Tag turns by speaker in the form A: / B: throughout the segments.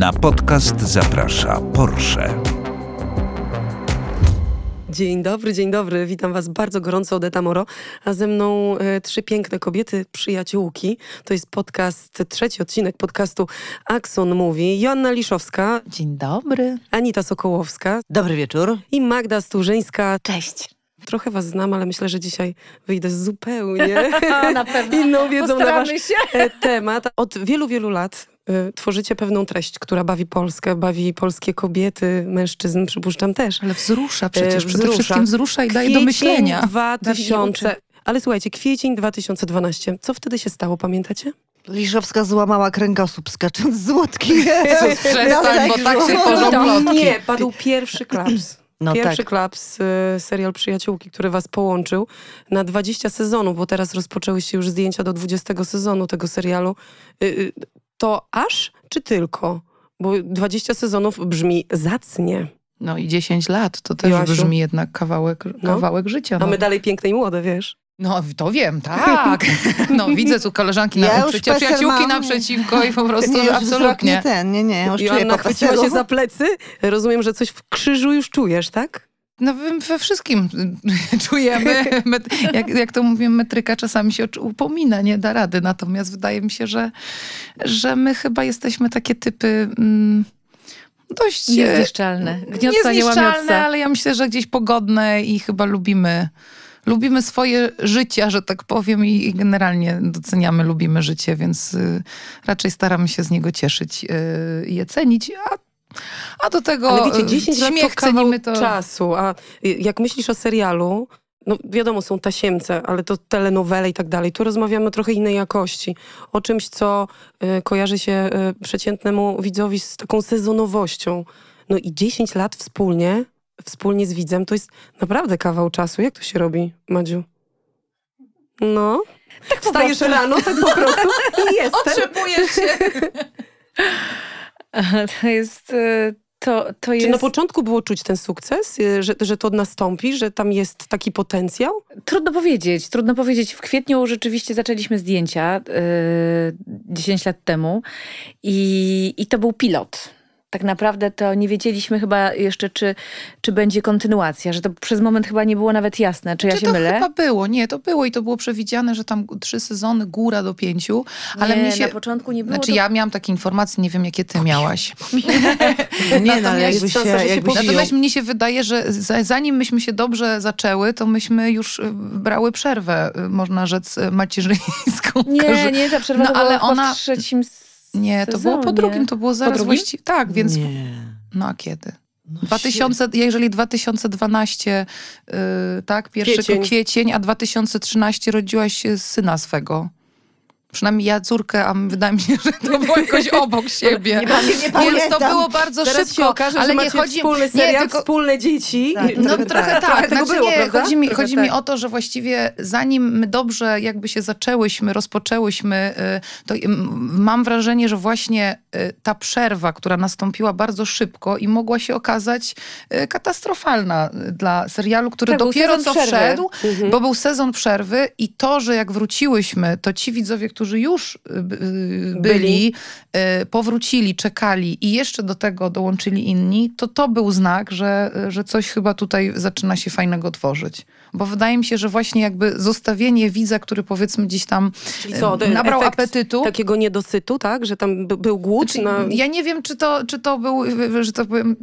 A: Na podcast zaprasza Porsche.
B: Dzień dobry, dzień dobry. Witam Was bardzo gorąco, Odeta Moro, a ze mną e, trzy piękne kobiety, przyjaciółki. To jest podcast, trzeci odcinek podcastu Axon Mówi. Joanna Liszowska,
C: Dzień dobry.
B: Anita Sokołowska
D: Dobry wieczór.
B: i Magda Sturzyńska.
C: Cześć.
B: Trochę Was znam, ale myślę, że dzisiaj wyjdę zupełnie
C: Na pewno.
B: inną wiedzą na Wasz
C: Postaramy się.
B: e, temat. Od wielu, wielu lat tworzycie pewną treść, która bawi Polskę, bawi polskie kobiety, mężczyzn, przypuszczam też.
C: Ale wzrusza przecież.
B: E,
C: Przede
B: wzrusza.
C: wszystkim wzrusza i daje do
B: Kwiecień
C: myślenia.
B: 2000. Ale słuchajcie, kwiecień 2012. Co wtedy się stało, pamiętacie?
D: Liszowska złamała kręgosłup skacząc z łódki.
C: Jezus, przestań, bo tak się plotki.
B: Nie, padł pierwszy klaps.
D: No
B: pierwszy
D: tak.
B: klaps, y, serial Przyjaciółki, który was połączył na 20 sezonów, bo teraz rozpoczęły się już zdjęcia do 20 sezonu tego serialu. To aż czy tylko? Bo 20 sezonów brzmi zacnie.
C: No i 10 lat, to też
B: Joasiu?
C: brzmi jednak kawałek,
B: No.
C: kawałek życia.
B: A
C: No.
B: my dalej piękne i młode, wiesz?
C: no to wiem, tak. No widzę tu koleżanki,
D: Ja
C: na,
D: już
C: przycia-
D: PESEL
C: naprzeciwki
D: mam.
C: naprzeciwko i po prostu
D: nie,
C: absolutnie.
D: nie ten, nie, nie, już czuję
B: Joanna
D: po
B: chwyciła się za plecy. Rozumiem, że coś w krzyżu już czujesz, tak?
C: No we- wszystkim czujemy, jak, jak to mówię, metryka czasami się upomina, nie da rady. Natomiast wydaje mi się, że, że my chyba jesteśmy takie typy mm, dość... e,
E: Niezniszczalne. Gniotca, nie
C: niezniszczalne,
E: łamiące.
C: ale ja myślę, że gdzieś pogodne i chyba lubimy, lubimy swoje życia, że tak powiem i, i generalnie doceniamy, lubimy życie, więc y, raczej staramy się z niego cieszyć y, i je cenić, a, a do tego
B: Ale wiecie,
C: y,
B: 10 lat to
C: śmiech
B: kawał
C: cenimy to...
B: czasu, a y, jak myślisz o serialu, no wiadomo, są tasiemce, ale to telenowele i tak dalej. Tu rozmawiamy o trochę innej jakości. O czymś, co y, kojarzy się y, przeciętnemu widzowi z taką sezonowością. No i 10 lat wspólnie, wspólnie z widzem, to jest naprawdę kawał czasu. Jak to się robi, Madziu? No. Tak Wstajesz rano, tak po prostu i jestem.
C: Otrzepujesz się.
E: To jest... e, To, to
B: Czy
E: jest...
B: na początku było czuć ten sukces, y, że, że to nastąpi, że tam jest taki potencjał?
E: Trudno powiedzieć, trudno powiedzieć. W kwietniu rzeczywiście zaczęliśmy zdjęcia yy, 10 lat temu i, i to był pilot. Tak naprawdę to nie wiedzieliśmy chyba jeszcze, czy, czy będzie kontynuacja, że to przez moment chyba nie było nawet jasne, czy ja
C: Czy
E: się
C: to
E: mylę.
C: chyba było? Nie, to było i to było przewidziane, że tam trzy sezony, góra do pięciu, ale
E: nie,
C: mnie się...
E: na początku nie było.
C: Znaczy
E: to...
C: ja miałam takie informacje, nie wiem jakie ty miałaś.
D: Nie, no, ale
C: Natomiast
D: jakby
B: jest
D: się, jakby
B: powiją.
C: Natomiast mnie się wydaje, że za- zanim myśmy się dobrze zaczęły, to myśmy już y, brały przerwę, y, można rzec, y, macierzyńską.
E: Nie, nie, ta przerwa
C: No,
E: to była
C: ale ona-
E: w trzecim
C: Nie, to było po drugim, to było zaraz właściwie. Tak, więc.
D: Nie.
C: No a kiedy?
D: No
C: 2000, jeżeli 2012, yy, tak, pierwszy
B: Kwiecień.
C: kwiecień. a 2013 rodziłaś y, syna swego. Przynajmniej ja córkę, a wydaje mi się, że to było jakoś obok siebie.
D: Nie, nie
C: Więc to było bardzo
B: Zaraz
C: szybko.
B: się okaże,
C: ale
B: że
C: nie
B: macie
C: chodzi
B: wspólny
C: nie,
B: serial,
C: tylko,
B: wspólne dzieci.
D: Tak,
C: no
D: Trochę tak.
C: tak,
B: Trochę
C: znaczy
B: było,
C: nie, chodzi, mi,
E: Trochę
C: chodzi mi
E: tak.
C: o to, że właściwie zanim my dobrze jakby się zaczęłyśmy, rozpoczęłyśmy, y, to mam wrażenie, że właśnie y, ta przerwa, która nastąpiła bardzo szybko i mogła się okazać y, katastrofalna dla serialu, który
E: Tak,
C: dopiero co
E: przerwy.
C: wszedł,
B: Mhm.
C: bo był sezon przerwy i to, że jak wróciłyśmy, to ci widzowie, którzy już y, y, byli, y, powrócili, czekali i jeszcze do tego dołączyli inni, to to był znak, że, że coś chyba tutaj zaczyna się fajnego tworzyć. Bo wydaje mi się, że właśnie jakby zostawienie widza, który powiedzmy gdzieś tam
B: co,
C: y, nabrał apetytu.
B: Takiego niedosytu, tak? Że tam by, był głód
C: Znaczy,
B: na...
C: Ja nie wiem, czy to, czy to był, że to powiem,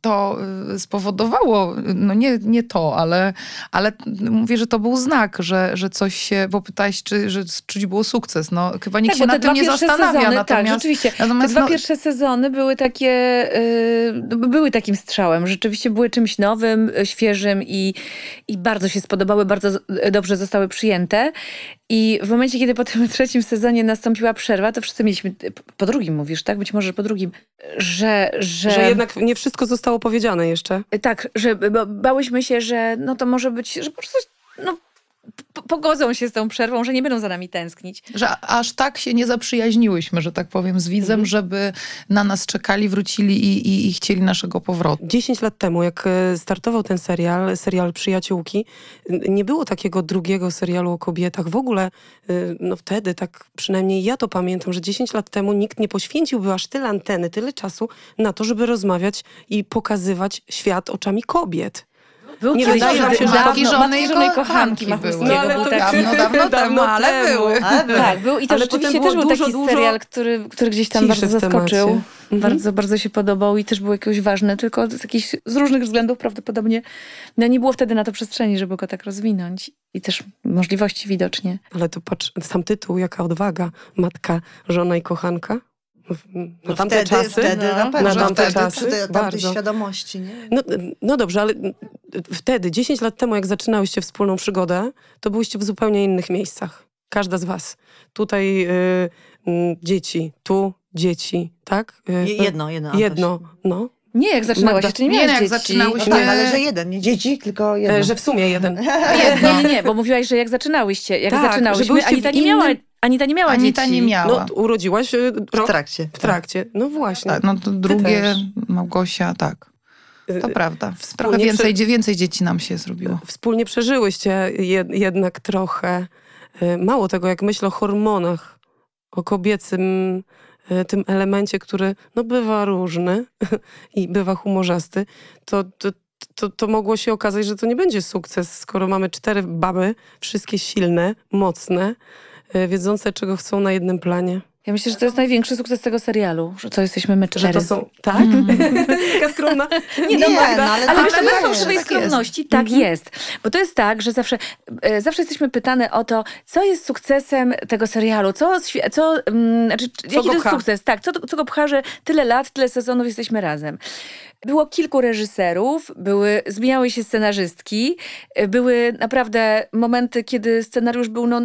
C: to y, spowodowało, no nie, nie to, ale, ale mówię, że to był znak, że, że coś się, bo pytałeś, czy że czuć było sukces. No chyba nikt
E: tak,
C: się nad tym
E: dwa
C: nie
E: pierwsze
C: zastanawia.
E: Sezony,
C: natomiast,
E: tak, rzeczywiście.
C: natomiast
E: te dwa
C: no,
E: pierwsze sezony były takie, yy, były takim strzałem. Rzeczywiście były czymś nowym, y, świeżym i, i bardzo się spodobały, bardzo z- dobrze zostały przyjęte. I w momencie, kiedy po tym trzecim sezonie nastąpiła przerwa, to wszyscy mieliśmy, po drugim mówisz, tak? Być może po drugim, że... Że,
B: Że jednak nie wszystko zostało powiedziane jeszcze.
E: Tak, że ba- bałyśmy się, że no to może być, że po prostu no, pogodzą się z tą przerwą, że nie będą za nami tęsknić.
C: Że aż tak się nie zaprzyjaźniłyśmy, że tak powiem, z widzem, żeby na nas czekali, wrócili i, i, i chcieli naszego powrotu.
B: 10 lat temu, jak e, startował ten serial, serial Przyjaciółki, nie było takiego drugiego serialu o kobietach. W ogóle, e, no wtedy, tak przynajmniej ja to pamiętam, że 10 lat temu nikt nie poświęciłby aż tyle anteny, tyle czasu na to, żeby rozmawiać i pokazywać świat oczami kobiet.
E: Był
B: Nie
E: kiedyś
B: wydaje się, że
C: matki, żony i
E: żony i
C: kochanki były.
B: No, ale
E: był
B: to
E: taki.
C: Dawno, dawno temu, ale były.
E: Tak, był i to
B: Ale
E: rzeczywiście też był taki
B: dużo
E: serial, który, który gdzieś tam bardzo zaskoczył.
B: Mhm.
E: Bardzo, bardzo się podobał i też był jakoś ważny, tylko z, jakichś, z różnych względów prawdopodobnie no, nie było wtedy na to przestrzeni, żeby go tak rozwinąć. I też możliwości widocznie.
B: Ale to patrz, sam tytuł, jaka odwaga. Matka, żona i kochanka. Na
D: No
B: tamte
D: wtedy,
B: czasy.
D: Wtedy,
E: no.
D: na pewno.
B: Na tamte
D: wtedy,
B: czasy?
D: Przy tej, tamtej
B: Bardzo.
D: świadomości, nie?
B: No, no dobrze, ale wtedy, 10 lat temu, jak zaczynałyście wspólną przygodę, to byłyście w zupełnie innych miejscach. Każda z was. Tutaj y, y, dzieci, tu dzieci, tak? Y,
D: Je- Jedno, jedno.
B: Jedno, no.
E: Nie, jak zaczynałaś,
B: Magda-
E: jeszcze nie
C: Nie,
E: miałaś
C: jak
E: dzieci.
C: zaczynałyśmy-
D: Tak, ale że jeden, nie dzieci, tylko jedno.
B: E, Że w sumie jeden.
E: Nie, nie, nie, nie, bo mówiłaś, że jak zaczynałyście, jak
B: Tak,
E: zaczynałyśmy, Anita nie, miała, Anita nie miała
C: Anita
E: dzieci.
C: nie miała.
B: No, urodziłaś y,
D: w
B: rok
D: trakcie.
B: w trakcie. No właśnie.
C: Tak, no to drugie. Małgosia, tak. To
B: Y,
C: prawda. Trochę
B: wspólnie
C: więcej,
B: prze-
C: więcej dzieci nam się zrobiło.
B: Wspólnie przeżyłyście jed, jednak trochę. y, Mało tego, jak myślę o hormonach, o kobiecym y, tym elemencie, który no, bywa różny i bywa humorzasty, to, to, to, to mogło się okazać, że to nie będzie sukces, skoro mamy cztery baby, wszystkie silne, mocne, wiedzące, czego chcą na jednym planie.
E: Ja myślę, że to jest największy sukces tego serialu, że to jesteśmy my
B: Że
E: cztery.
B: to są... Tak? Taka skromna.
E: Nie, no,
D: Nie,
E: Magda,
D: no, ale
E: ale,
D: tak
E: bez fałszywej
C: tak jest.
E: skromności tak jest. Bo to jest tak, że zawsze, e, zawsze jesteśmy pytane o to, co jest sukcesem tego serialu, co, co mm, znaczy, jaki
B: go
E: to jest
B: pcha?
E: sukces, tak, co, co go pcha, że tyle lat, tyle sezonów jesteśmy razem. Było kilku reżyserów, były, zmieniały się scenarzystki, e, były naprawdę momenty, kiedy scenariusz był no,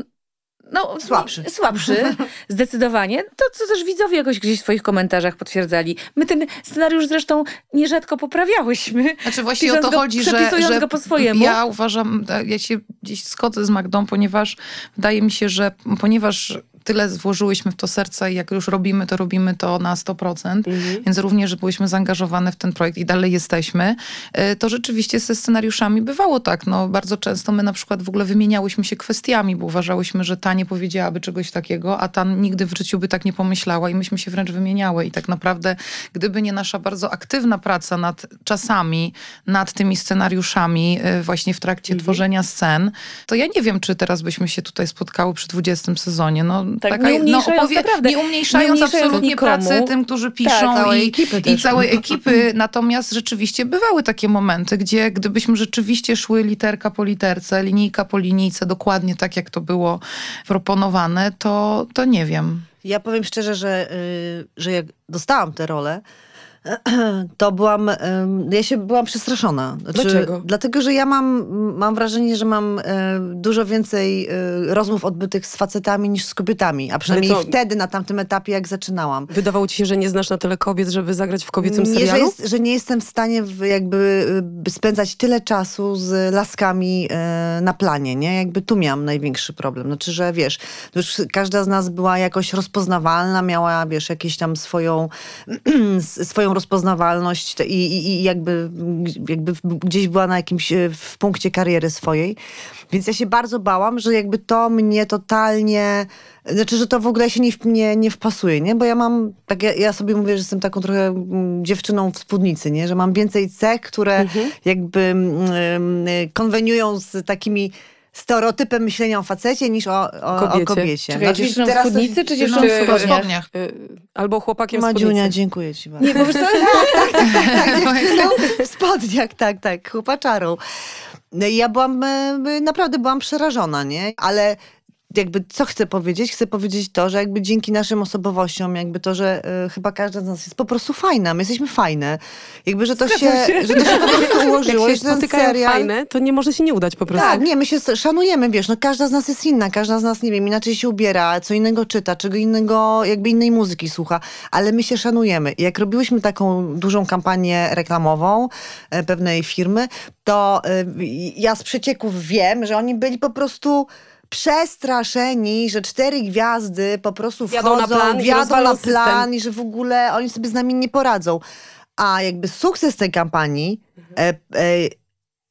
E: no,
D: Słabszy.
E: Słabszy, zdecydowanie. To, co też widzowie jakoś gdzieś w swoich komentarzach potwierdzali. My ten scenariusz zresztą nierzadko poprawiałyśmy.
C: Znaczy właśnie o to
E: go-
C: chodzi, że, że
E: go po swojemu.
C: ja uważam, e, ja się gdzieś zgodzę z Magdą, ponieważ wydaje mi się, że ponieważ tyle włożyłyśmy w to serce i jak już robimy, to robimy to na 100%,
B: Mhm.
C: więc również, że byłyśmy zaangażowane w ten projekt i dalej jesteśmy, e, to rzeczywiście ze scenariuszami bywało tak. No, bardzo często my na przykład w ogóle wymieniałyśmy się kwestiami, bo uważałyśmy, że ta nie powiedziałaby czegoś takiego, a ta nigdy w życiu by tak nie pomyślała i myśmy się wręcz wymieniały. I tak naprawdę, gdyby nie nasza bardzo aktywna praca nad czasami, nad tymi scenariuszami e, właśnie w trakcie tworzenia scen, to ja nie wiem, czy teraz byśmy się tutaj spotkały przy 20 sezonie. No,
E: Tak, nie umniejszając naprawdę,
C: nie umniejszając
E: nie umniejszając
C: absolutnie
E: nikomu.
C: pracy tym, którzy piszą
E: Tak,
D: całej
C: i,
D: ekipy
C: i całej ekipy. Natomiast rzeczywiście bywały takie momenty, gdzie gdybyśmy rzeczywiście szły literka po literce, linijka po linijce, dokładnie tak, jak to było proponowane, to, to nie wiem.
D: Ja powiem szczerze, że, y, że jak dostałam tę rolę, to byłam, ja się byłam przestraszona. Znaczy,
B: Dlaczego?
D: Dlatego, że ja mam, mam wrażenie, że mam y, dużo więcej y, rozmów odbytych z facetami niż z kobietami. A przynajmniej wtedy, na tamtym etapie, jak zaczynałam.
B: Wydawało ci się, że nie znasz na tyle kobiet, żeby zagrać w kobiecym
D: Nie, że,
B: serialu?
D: jest, że nie jestem w stanie jakby y, spędzać tyle czasu z laskami na planie, nie? Jakby tu miałam największy problem. Znaczy, że wiesz, już każda z nas była jakoś rozpoznawalna, miała, wiesz, jakieś tam swoją, swoją rozpoznawalność i, i, i jakby, jakby gdzieś była na jakimś, y, w punkcie kariery swojej. Więc ja się bardzo bałam, że jakby to mnie totalnie, znaczy, że to w ogóle się nie, nie, nie wpasuje, nie? Bo ja mam, tak ja, ja sobie mówię, że jestem taką trochę mm, dziewczyną w spódnicy, nie? Że mam więcej cech, które jakby mm, y, konweniują z takimi stereotypem myślenia o facecie niż o, o,
B: Kobiecie.
D: o kobiecie.
E: Czekaj, dziewczyną w spódnicy czy
C: No,
E: dziewczyną
C: w
E: w
C: spodniach.
B: Y, Albo chłopakiem w
D: Madziunia,
B: spódnicy.
D: dziękuję ci bardzo.
E: Nie, bo wiesz co,
D: No, w spodniach, tak, tak, chłopaczarą. No ja byłam, e, naprawdę byłam przerażona, nie? Ale jakby co chcę powiedzieć? Chcę powiedzieć to, że jakby dzięki naszym osobowościom, jakby to, że y, chyba każda z nas jest po prostu fajna, my jesteśmy fajne. Jakby, że to, się,
E: się.
D: że to się po prostu ułożyło.
B: Jak się
D: ten serial,
B: fajne, to nie może się nie udać po prostu.
D: tak, nie, my się szanujemy, wiesz, no każda z nas jest inna, każda z nas, nie wiem, inaczej się ubiera, co innego czyta, czego innego, jakby innej muzyki słucha, ale my się szanujemy. I jak robiłyśmy taką dużą kampanię reklamową e, pewnej firmy, to e, ja z przecieków wiem, że oni byli po prostu przestraszeni, że cztery gwiazdy po prostu wchodzą,
B: na plan
D: na plan i że w ogóle oni sobie z nami nie poradzą. A jakby sukces tej kampanii e, e,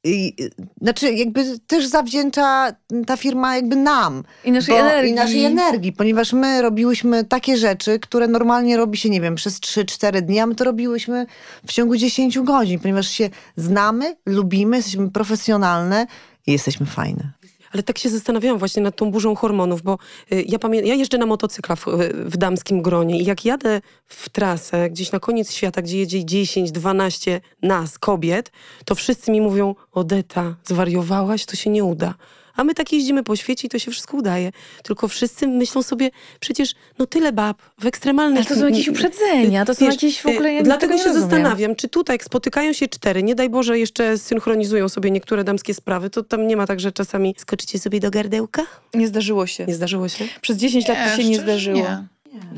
D: i, znaczy jakby też zawdzięcza ta firma jakby nam.
E: I naszej
D: bo-
E: energii.
D: I naszej energii, ponieważ my robiłyśmy takie rzeczy, które normalnie robi się, nie wiem, przez 3-4 dni, a my to robiłyśmy w ciągu 10 godzin, ponieważ się znamy, lubimy, jesteśmy profesjonalne i jesteśmy fajne.
B: Ale tak się zastanawiałam właśnie nad tą burzą hormonów, bo y, ja pamiętam, ja jeżdżę na motocyklach w, w damskim gronie i jak jadę w trasę gdzieś na koniec świata, gdzie jedzie 10, 12 nas, kobiet, to wszyscy mi mówią, Odeta, zwariowałaś, to się nie uda. A my tak jeździmy po świecie i to się wszystko udaje. Tylko wszyscy myślą sobie, przecież no tyle bab w ekstremalnych...
E: Ale to są jakieś uprzedzenia, to są jakieś w ogóle... Ja
B: y, Dlatego
E: tego
B: się
E: nie rozumiem.
B: zastanawiam, czy tutaj jak spotykają się cztery, nie daj Boże jeszcze synchronizują sobie niektóre damskie sprawy, to tam nie ma tak, że czasami skoczycie sobie do gardełka?
F: Nie zdarzyło się.
B: Nie zdarzyło się?
F: Przez 10 lat to się nie zdarzyło.
C: Nie.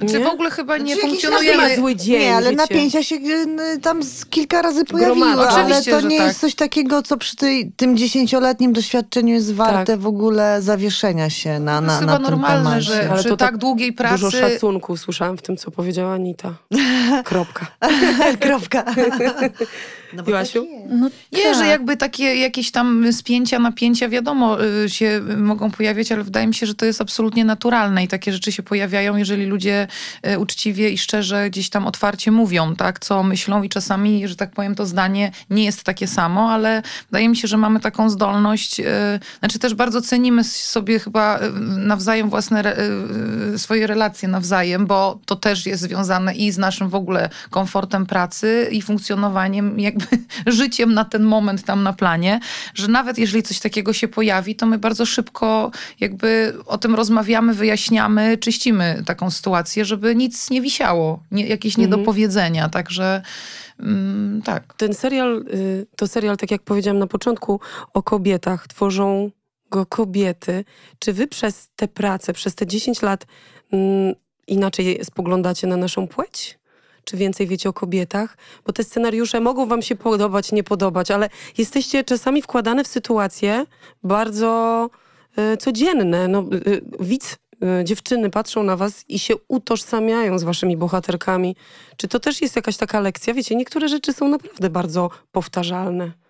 C: Czy
B: Nie?
C: w ogóle chyba nie
D: Znaczy,
C: funkcjonujemy...
B: ma zły dzień,
D: nie, ale
B: wiecie.
D: napięcia się y, tam z kilka razy pojawiły, ale to nie
C: tak.
D: jest coś takiego, co przy tej, tym dziesięcioletnim doświadczeniu jest warte w ogóle zawieszenia się na,
C: To
D: na,
C: jest
D: na
C: chyba normalne,
D: temacie.
C: że
B: Ale
C: przy
B: to
C: tak,
B: tak
C: długiej pracy...
B: Dużo szacunku słyszałam w tym, co powiedziała Anita. Kropka.
D: Kropka. No
B: Joasiu?
D: tak jest.
E: No
C: Nie,
E: tak.
C: że jakby takie jakieś tam spięcia, napięcia, wiadomo, y, się mogą pojawiać, ale wydaje mi się, że to jest absolutnie naturalne i takie rzeczy się pojawiają, jeżeli ludzie y, uczciwie i szczerze gdzieś tam otwarcie mówią, tak, co myślą i czasami, że tak powiem, to zdanie nie jest takie samo, ale wydaje mi się, że mamy taką zdolność, y, znaczy też bardzo cenimy sobie chyba y, nawzajem własne, re- y, swoje relacje nawzajem, bo to też jest związane i z naszym w ogóle komfortem pracy i funkcjonowaniem, jakby życiem na ten moment tam na planie, że nawet jeżeli coś takiego się pojawi, to my bardzo szybko jakby o tym rozmawiamy, wyjaśniamy, czyścimy taką sytuację, żeby nic nie wisiało, nie, jakieś
B: Mhm.
C: niedopowiedzenia, także mm, tak.
B: Ten serial, y, to serial, tak jak powiedziałam na początku, o kobietach. Tworzą go kobiety. Czy wy przez tę pracę, przez te 10 lat mm, inaczej spoglądacie na naszą płeć? Czy więcej wiecie o kobietach? Bo te scenariusze mogą wam się podobać, nie podobać, ale jesteście czasami wkładane w sytuacje bardzo y, codzienne. No, y, widz, y, dziewczyny patrzą na was i się utożsamiają z waszymi bohaterkami. Czy to też jest jakaś taka lekcja? Wiecie, niektóre rzeczy są naprawdę bardzo powtarzalne.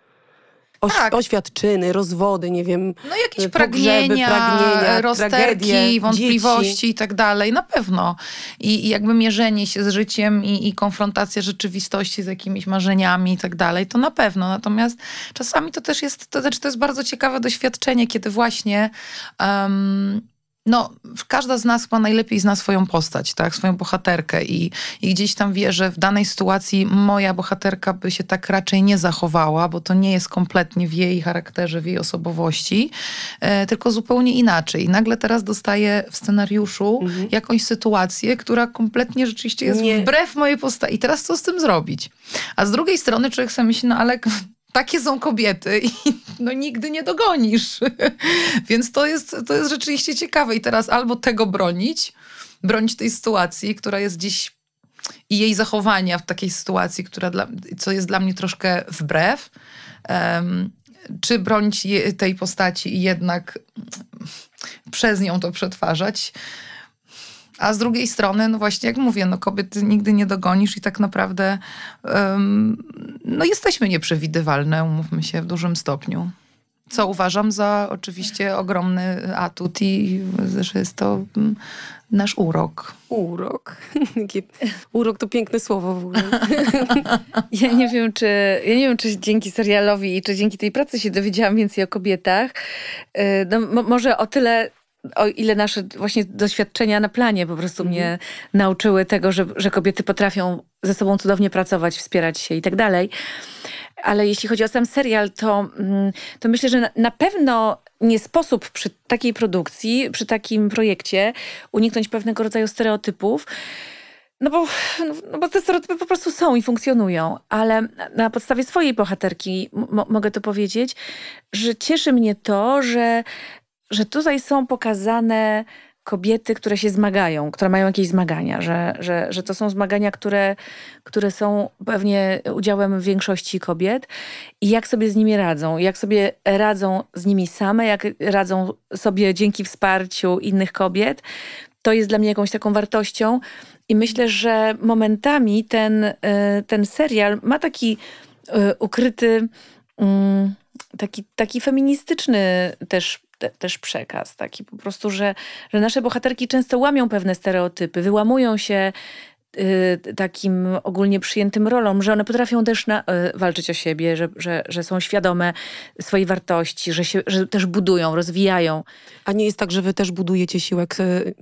B: Oś,
C: Tak.
B: Oświadczyny, rozwody, nie wiem.
C: No jakieś
B: Pogrzeby,
C: pragnienia,
B: pragnienia,
C: rozterki,
B: tragedie,
C: wątpliwości i tak dalej, na pewno. I, I jakby mierzenie się z życiem i, i konfrontacja rzeczywistości z jakimiś marzeniami i tak dalej, to na pewno. Natomiast czasami to też jest, to, znaczy to jest bardzo ciekawe doświadczenie, kiedy właśnie em, no, każda z nas chyba najlepiej zna swoją postać, tak? swoją bohaterkę i, i gdzieś tam wie, że w danej sytuacji moja bohaterka by się tak raczej nie zachowała, bo to nie jest kompletnie w jej charakterze, w jej osobowości, e, tylko zupełnie inaczej. I nagle teraz dostaję w scenariuszu jakąś sytuację, która kompletnie rzeczywiście jest
B: Nie.
C: wbrew mojej postaci. I teraz co z tym zrobić? A z drugiej strony człowiek sobie myśli, no ale takie są kobiety i no nigdy nie dogonisz. Więc to jest, to jest rzeczywiście ciekawe. I teraz albo tego bronić, bronić tej sytuacji, która jest gdzieś i jej zachowania w takiej sytuacji, która dla, co jest dla mnie troszkę wbrew, em, czy bronić je, tej postaci i jednak przez nią to przetwarzać. A z drugiej strony, no właśnie jak mówię, no kobiety nigdy nie dogonisz i tak naprawdę em, no jesteśmy nieprzewidywalne, umówmy się, w dużym stopniu. Co uważam za oczywiście ogromny atut i że jest to mm, nasz urok.
B: Urok. Urok to piękne słowo w ogóle.
E: Ja nie wiem, czy, ja nie wiem, czy dzięki serialowi i czy dzięki tej pracy się dowiedziałam więcej o kobietach. Yy, No, mo- może o tyle, o ile nasze właśnie doświadczenia na planie po prostu mnie nauczyły tego, że, że kobiety potrafią ze sobą cudownie pracować, wspierać się i tak dalej. Ale jeśli chodzi o sam serial, to, mm, to myślę, że na, na pewno nie sposób przy takiej produkcji, przy takim projekcie uniknąć pewnego rodzaju stereotypów. No bo, no bo te stereotypy po prostu są i funkcjonują, ale na podstawie swojej bohaterki mogę to powiedzieć, że cieszy mnie to, że, że tutaj są pokazane kobiety, które się zmagają, które mają jakieś zmagania, że, że, że to są zmagania, które, które są pewnie udziałem większości kobiet. I jak sobie z nimi radzą, jak sobie radzą z nimi same, jak radzą sobie dzięki wsparciu innych kobiet. To jest dla mnie jakąś taką wartością. I myślę, że momentami ten, y, ten serial ma taki y, ukryty, mm, taki, taki feministyczny też te, też przekaz. Taki po prostu, że, że nasze bohaterki często łamią pewne stereotypy, wyłamują się takim ogólnie przyjętym rolom, że one potrafią też na, y, walczyć o siebie, że, że, że są świadome swojej wartości, że, się, że też budują, rozwijają.
B: A nie jest tak, że wy też budujecie siłę,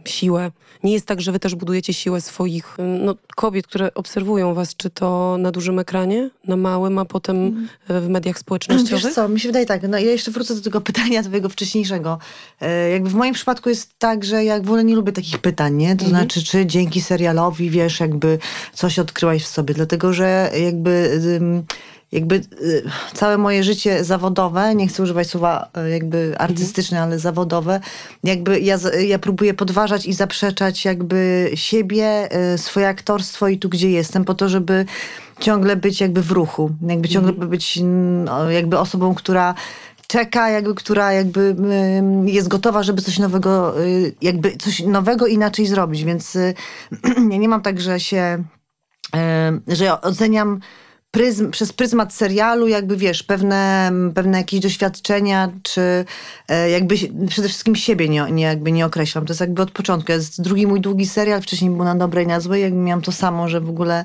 B: siłę. Nie jest tak, że wy też budujecie siłę swoich no, kobiet, które obserwują was, czy to na dużym ekranie, na małym, a potem mm. w mediach społecznościowych?
D: Wiesz co, mi się wydaje tak, no ja jeszcze wrócę do tego pytania twojego wcześniejszego. E, jakby w moim przypadku jest tak, że ja w ogóle nie lubię takich pytań, nie? To mm. znaczy, czy dzięki serialowi, wiesz, jakby coś odkryłaś w sobie, dlatego, że jakby jakby y, całe moje życie zawodowe, nie chcę używać słowa y, jakby artystyczne, mhm. ale zawodowe, jakby ja, ja próbuję podważać i zaprzeczać jakby siebie, y, swoje aktorstwo i tu, gdzie jestem, po to, żeby ciągle być jakby w ruchu, jakby ciągle mhm. być jakby osobą, która czeka, jakby, która jakby jest gotowa, żeby coś nowego, jakby coś nowego inaczej zrobić, więc ja nie mam tak, że się, że oceniam pryzm, przez pryzmat serialu, jakby wiesz, pewne, pewne jakieś doświadczenia, czy e, jakby przede wszystkim siebie nie, nie, jakby nie określam. To jest jakby od początku. Jest drugi mój długi serial, wcześniej był na dobrej na złej, jakby miałam to samo, że w ogóle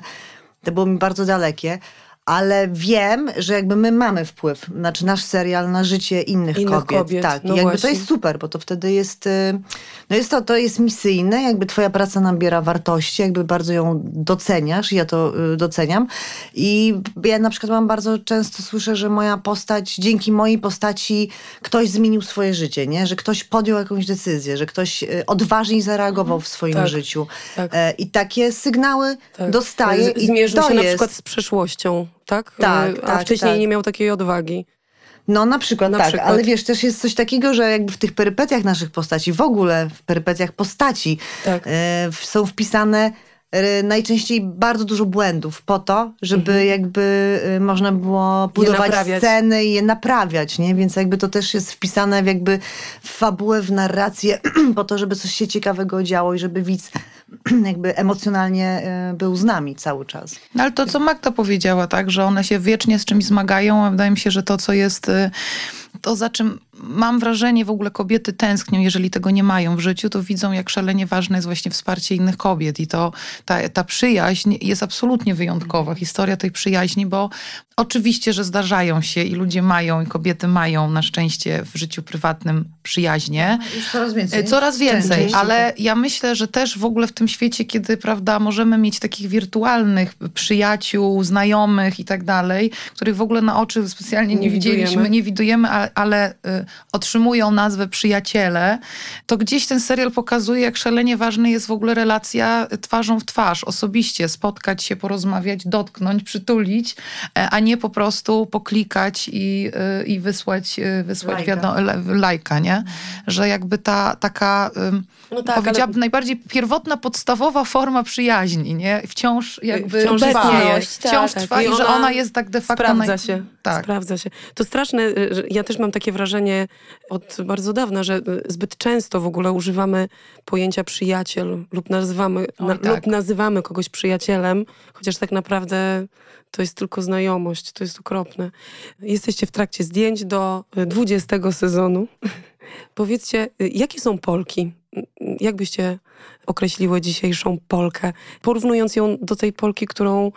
D: to było mi bardzo dalekie ale wiem, że jakby my mamy wpływ, znaczy nasz serial na życie innych,
B: innych
D: kobiet.
B: kobiet.
D: Tak,
B: no
D: i jakby
B: właśnie.
D: to jest super, bo to wtedy jest, y, no jest to, to jest misyjne, jakby twoja praca nabiera wartości, jakby bardzo ją doceniasz, ja to y, doceniam i ja na przykład mam bardzo często słyszę, że moja postać, dzięki mojej postaci ktoś zmienił swoje życie, nie? Że ktoś podjął jakąś decyzję, że ktoś y, odważniej zareagował w swoim
B: tak,
D: życiu.
B: Tak.
D: E, I takie sygnały
B: tak.
D: dostaję i
B: Zmierzył się
D: jest...
B: na przykład z przeszłością tak?
D: Tak,
B: A
D: tak,
B: wcześniej
D: tak.
B: nie miał takiej odwagi.
D: No na przykład
B: Na
D: tak,
B: przykład.
D: ale wiesz, też jest coś takiego, że jakby w tych perypetiach naszych postaci, w ogóle w perypetiach postaci
B: Tak.
D: e, są wpisane e, najczęściej bardzo dużo błędów po to, żeby jakby e, można było budować sceny i je naprawiać, nie? Więc jakby to też jest wpisane w jakby w fabułę, w narrację po to, żeby coś się ciekawego działo i żeby widz jakby emocjonalnie e, był z nami cały czas.
C: No ale to, co Magda powiedziała, tak, że one się wiecznie z czymś zmagają, a wydaje mi się, że to, co jest, y, to za czym mam wrażenie w ogóle kobiety tęsknią, jeżeli tego nie mają w życiu, to widzą, jak szalenie ważne jest właśnie wsparcie innych kobiet. I to ta, ta przyjaźń jest absolutnie wyjątkowa. Historia tej przyjaźni, bo oczywiście, że zdarzają się i ludzie mają, i kobiety mają na szczęście w życiu prywatnym przyjaźnie.
D: Już coraz więcej.
C: E, Coraz więcej, ale ja myślę, że też w ogóle w tym świecie, kiedy prawda, możemy mieć takich wirtualnych przyjaciół, znajomych i tak dalej, których w ogóle na oczy specjalnie nie,
B: Nie
C: widzieliśmy, nie widujemy, ale, ale y, otrzymują nazwę przyjaciele, to gdzieś ten serial pokazuje, jak szalenie ważna jest w ogóle relacja twarzą w twarz, osobiście spotkać się, porozmawiać, dotknąć, przytulić, e, a nie po prostu poklikać i, y, i wysłać, y, wysłać
D: Lajka.
C: wiadomo, lajka, nie? Że jakby ta taka,
B: No tak,
C: powiedziałabym, najbardziej pierwotna, podstawowa forma przyjaźni, nie? Wciąż jakby
B: Wciąż
C: trwa.
B: istnieje.
C: Wciąż
B: Tak,
C: trwa
B: i
C: i, że
B: ona
C: ona jest tak de facto...
B: Sprawdza
C: naj-
B: się.
C: Tak.
B: Sprawdza się. To straszne, że ja też mam takie wrażenie od bardzo dawna, że y, zbyt często w ogóle używamy pojęcia przyjaciel lub nazywamy, na,
C: tak.
B: lub nazywamy kogoś przyjacielem, chociaż tak naprawdę to jest tylko znajomość, to jest okropne. Jesteście w trakcie zdjęć do y, 20 sezonu. Powiedzcie, y, jakie są Polki? Jak byście określiły dzisiejszą Polkę. Porównując ją do tej Polki, którą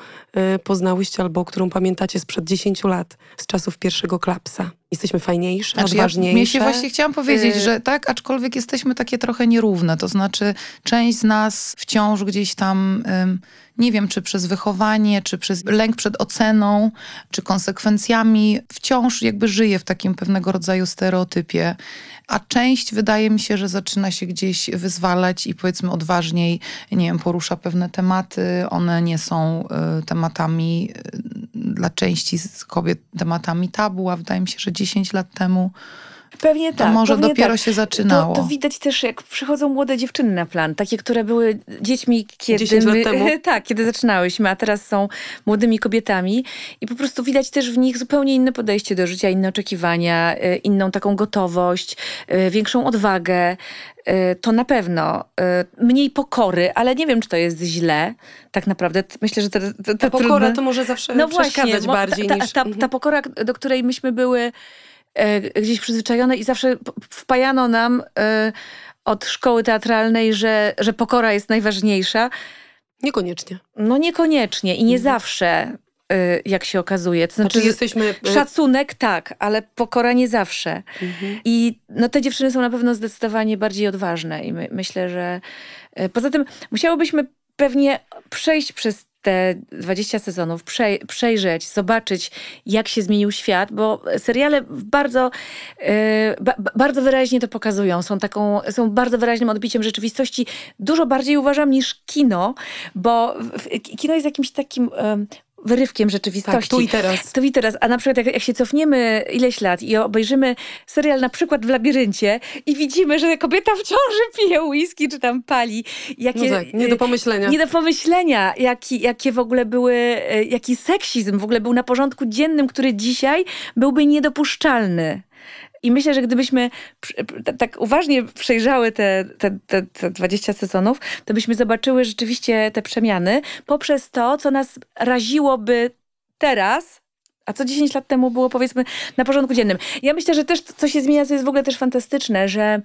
B: y, poznałyście albo którą pamiętacie sprzed 10 lat, z czasów pierwszego klapsa. Jesteśmy fajniejsze,
C: Znaczy, ja,
B: odważniejsze.
C: mnie się właśnie chciałam powiedzieć,
B: Y-
C: że tak, aczkolwiek jesteśmy takie trochę nierówne. To znaczy, część z nas wciąż gdzieś tam, ym, nie wiem, czy przez wychowanie, czy przez lęk przed oceną, czy konsekwencjami, wciąż jakby żyje w takim pewnego rodzaju stereotypie. A część wydaje mi się, że zaczyna się gdzieś wyzwalać i powiedzmy odważniej, nie wiem, porusza pewne tematy. One nie są y, tematami y, dla części kobiet tematami tabu, a wydaje mi się, że 10 lat temu
E: Pewnie
C: to
E: tak.
C: może
E: pewnie
C: dopiero
E: tak.
C: się zaczynało.
E: To, to widać też, jak przychodzą młode dziewczyny na plan, takie, które były dziećmi, kiedy
B: 10 lat
E: my,
B: temu.
E: tak, kiedy zaczynałyśmy, a teraz są młodymi kobietami i po prostu widać też w nich zupełnie inne podejście do życia, inne oczekiwania, y, inną taką gotowość, y, większą odwagę. Y, To na pewno. Mniej pokory, ale nie wiem, czy to jest źle. Tak naprawdę myślę, że to, to, to
B: Ta pokora
E: trudne.
B: to może zawsze
E: No właśnie,
B: przeszkadzać
E: mo-
B: bardziej
E: ta,
B: niż...
E: ta,
B: Mhm.
E: ta pokora, do której myśmy były e, gdzieś przyzwyczajone i zawsze wpajano nam e, od szkoły teatralnej, że, że pokora jest najważniejsza.
B: Niekoniecznie.
E: No niekoniecznie i nie
B: Mhm.
E: zawsze, e, jak się okazuje. To
B: Znaczy
E: znaczy,
B: jesteśmy...
E: szacunek tak, ale pokora nie zawsze.
B: Mhm.
E: I no, te dziewczyny są na pewno zdecydowanie bardziej odważne i my, myślę, że e, poza tym musiałybyśmy pewnie przejść przez te 20 sezonów, przej- przejrzeć, zobaczyć, jak się zmienił świat, bo seriale bardzo, e, ba- ba- bardzo wyraźnie to pokazują. Są, taką, są bardzo wyraźnym odbiciem rzeczywistości, dużo bardziej uważam niż kino, bo kino jest jakimś takim wyrywkiem rzeczywistości.
B: Tak, tu i teraz.
E: To i teraz, a na przykład jak, jak się cofniemy ileś lat i obejrzymy serial na przykład w Labiryncie i widzimy, że kobieta w ciąży pije whisky czy tam pali. Jakie,
B: No tak, nie do pomyślenia.
E: nie do pomyślenia, jaki, jakie w ogóle były, e, jaki seksizm w ogóle był na porządku dziennym, który dzisiaj byłby niedopuszczalny. I myślę, że gdybyśmy tak uważnie przejrzały te, te, te, te 20 sezonów, to byśmy zobaczyły rzeczywiście te przemiany poprzez to, co nas raziłoby teraz, a co 10 lat temu było powiedzmy na porządku dziennym. Ja myślę, że też co się zmienia, co jest w ogóle też fantastyczne, że,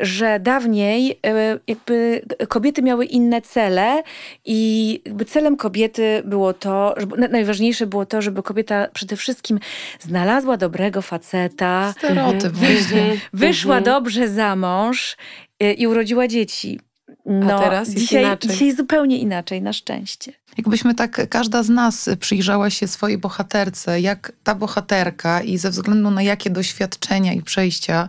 E: że dawniej e, jakby kobiety miały inne cele i jakby celem kobiety było to, żeby, na- najważniejsze było to, żeby kobieta przede wszystkim znalazła dobrego faceta,
C: Stereotyp właśnie.
B: Mhm.
E: wyszła
B: Mhm.
E: dobrze za mąż y, i urodziła dzieci. No,
B: teraz jest
E: dzisiaj,
B: inaczej.
E: dzisiaj zupełnie inaczej, na szczęście.
C: Jakbyśmy tak, każda z nas przyjrzała się swojej bohaterce, jak ta bohaterka i ze względu na jakie doświadczenia i przejścia,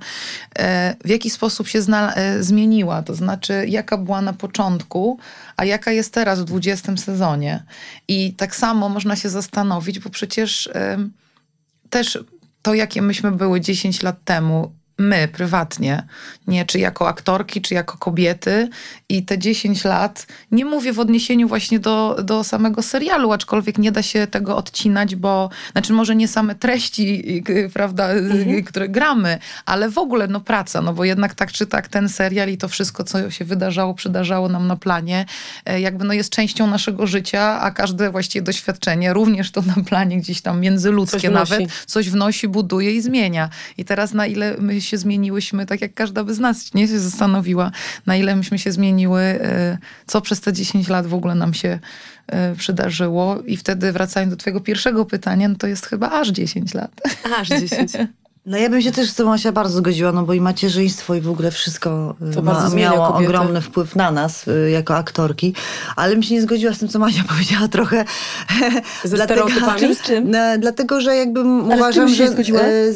C: e, w jaki sposób się e, zmieniła, to znaczy jaka była na początku, a jaka jest teraz w 20 sezonie. I tak samo można się zastanowić, bo przecież em, też to, jakie myśmy były 10 lat temu, my prywatnie, nie czy jako aktorki, czy jako kobiety. I te 10 lat, nie mówię w odniesieniu właśnie do, do samego serialu, aczkolwiek nie da się tego odcinać, bo, znaczy może nie same treści, prawda, y, które gramy, ale w ogóle no praca, no bo jednak tak czy tak ten serial i to wszystko, co się wydarzało, przydarzało nam na planie, e, jakby no jest częścią naszego życia, a każde właściwie doświadczenie, również to na planie gdzieś tam międzyludzkie
B: Coś
C: nawet, coś wnosi, buduje i zmienia. I teraz na ile my się zmieniłyśmy, tak jak każda by z nas nie się zastanowiła, na ile myśmy się zmieniły, e, co przez te 10 lat w ogóle nam się e, przydarzyło. I wtedy wracając do twojego pierwszego pytania, no to jest chyba aż 10 lat.
B: Aż 10.
D: No ja bym się też z tobą Asia bardzo zgodziła, no bo i macierzyństwo i w ogóle wszystko y,
B: To bardzo
D: ma, miało
B: kobiety.
D: ogromny wpływ na nas y, jako aktorki, ale bym się nie zgodziła z tym, co Macia powiedziała trochę.
B: Ze stereotypami?
E: Czym z czym?
D: No, dlatego, że jakby
E: Ale
D: uważam, że e,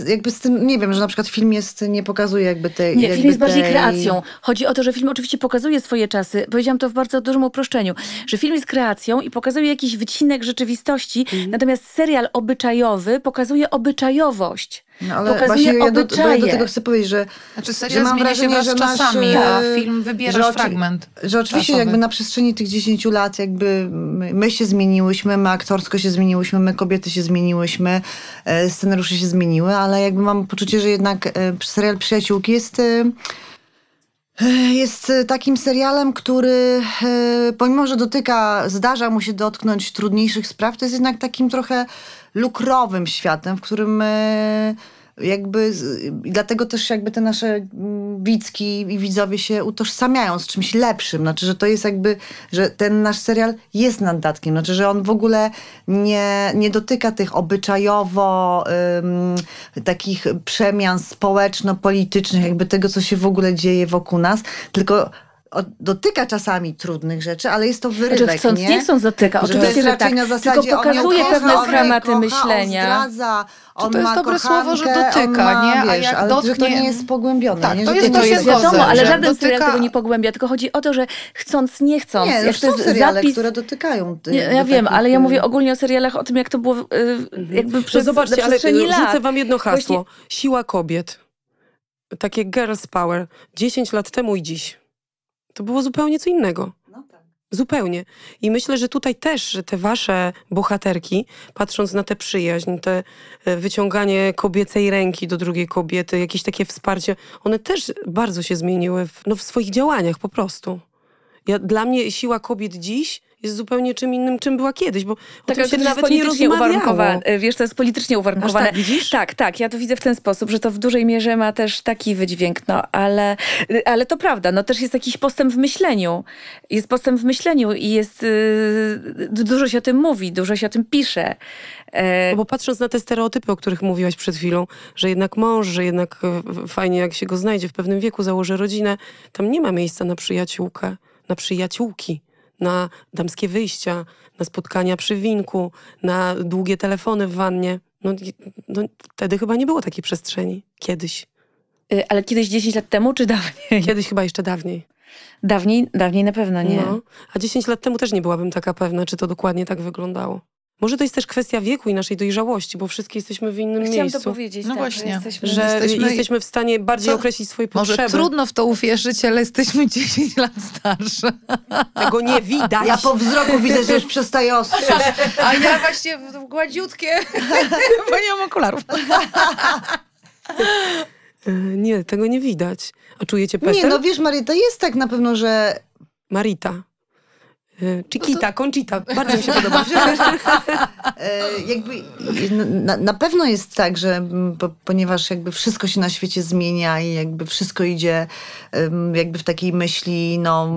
D: jakby z tym, nie wiem, że na przykład film jest, nie pokazuje jakby tej...
E: Nie,
D: jakby
E: film jest bardziej
D: tej...
E: kreacją. Chodzi o to, że film oczywiście pokazuje swoje czasy. Powiedziałam to w bardzo dużym uproszczeniu, że film jest kreacją i pokazuje jakiś wycinek rzeczywistości,
D: Mhm.
E: natomiast serial obyczajowy pokazuje obyczajowość.
D: No, ale
E: pokazuje
D: właśnie ja do, bo ja do tego chcę powiedzieć, że
C: Znaczy
D: Że
C: serial
D: mam
C: zmienia się
D: wrażenie,
C: wraz z
D: że
C: czasami,
D: e,
C: a film wybierasz
D: że oczy-
C: fragment.
D: Że oczywiście
C: czasowy.
D: jakby na przestrzeni tych 10 lat jakby my, my się zmieniłyśmy, my aktorsko się zmieniłyśmy, my kobiety się zmieniłyśmy, e, scenariusze się zmieniły, ale jakby mam poczucie, że jednak e, serial Przyjaciółki jest... Jest takim serialem, który pomimo, że dotyka, zdarza mu się dotknąć trudniejszych spraw, to jest jednak takim trochę lukrowym światem, w którym e, jakby dlatego też jakby te nasze widzki i widzowie się utożsamiają z czymś lepszym. Znaczy, że to jest jakby, że ten nasz serial jest naddatkiem. Znaczy, że on w ogóle nie, nie dotyka tych obyczajowo ym, takich przemian społeczno-politycznych, jakby tego, co się w ogóle dzieje wokół nas, tylko dotyka czasami trudnych rzeczy, ale jest to wyrywek,
E: Znaczy, chcąc,
D: nie?
E: nie chcąc dotyka, oczywiście, że tak.
D: na zasadzie
E: Tylko pokazuje
D: kocha,
E: pewne schematy
D: kocha,
E: myślenia.
D: On zdradza, on
C: to jest
D: ma
C: dobre
D: kochankę,
C: słowo, że dotyka,
D: ma,
C: nie? A
D: Wiesz,
C: jak
D: ale że to
C: dotknie-
D: nie jest pogłębione.
C: Tak,
D: nie?
C: to jest-
E: To
C: to
E: jest
C: się
E: wiadomo, ale żaden serial
C: dotyka-
E: tego nie pogłębia, tylko chodzi o to, że chcąc, nie chcąc.
D: Nie,
E: jak
D: już
E: to
D: są
E: jest
D: seriale,
E: zapis...
D: które dotykają. ty-
E: Nie,
D: do
E: ja wiem,
D: takich,
E: ale ja mówię ogólnie o serialach, o tym, jak to było y, jakby przez,
B: No zobaczcie,
E: na
B: ale rzucę wam jedno hasło. Siła kobiet. Takie girls power. 10 lat temu i dziś. To było zupełnie co innego.
D: No tak.
B: Zupełnie. I myślę, że tutaj też, że te wasze bohaterki, patrząc na tę przyjaźń, te e, wyciąganie kobiecej ręki do drugiej kobiety, jakieś takie wsparcie, one też bardzo się zmieniły w, no, w swoich działaniach po prostu. Ja, dla mnie siła kobiet dziś jest zupełnie czym innym, czym była kiedyś, bo o
E: Tak,
B: tym
E: ale
B: się
E: to
B: nawet nie
E: politycznie
B: rozmawiało.
E: uwarunkowane. Wiesz, to jest politycznie uwarunkowane.
B: tak, widzisz?
E: Tak, tak, ja to widzę w ten sposób, że to w dużej mierze ma też taki wydźwięk, no ale, ale to prawda, no też jest jakiś postęp w myśleniu. Jest postęp w myśleniu i jest, yy, dużo się o tym mówi, dużo się o tym pisze. E,
B: No bo patrząc na te stereotypy, o których mówiłaś przed chwilą, że jednak mąż, że jednak e, fajnie jak się go znajdzie w pewnym wieku, założy rodzinę, tam nie ma miejsca na przyjaciółkę, na przyjaciółki, na damskie wyjścia, na spotkania przy winku, na długie telefony w wannie. No, no wtedy chyba nie było takiej przestrzeni. Kiedyś.
E: y, ale kiedyś 10 lat temu, czy dawniej?
B: Kiedyś chyba jeszcze dawniej.
E: Dawniej, dawniej na pewno nie.
B: No. A 10 lat temu też nie byłabym taka pewna, czy to dokładnie tak wyglądało. Może to jest też kwestia wieku i naszej dojrzałości, bo wszystkie jesteśmy w innym
E: Chciałam
B: miejscu.
E: to powiedzieć,
C: No
E: tak,
C: właśnie.
E: że jesteśmy...
B: że
C: Jesteśmy-
B: jesteśmy, w stanie bardziej
C: Co?
B: określić swoje
C: Może
B: potrzeby.
C: trudno w to uwierzyć, ale jesteśmy 10 lat starsze.
B: Tego nie widać.
D: Ja po wzroku widzę, że już przestaje ostrzyć.
C: A ja właśnie w, gładziutkie, bo nie mam okularów.
B: E, Nie, tego nie widać. A czujecie pesel?
D: Nie, no wiesz Maria, to jest tak na pewno, że
B: Marita. E, Chiquita, Conchita. Bardzo mi się podoba.
D: e, jakby na, na pewno jest tak, że po, ponieważ jakby wszystko się na świecie zmienia i jakby wszystko idzie jakby w takiej myśli no,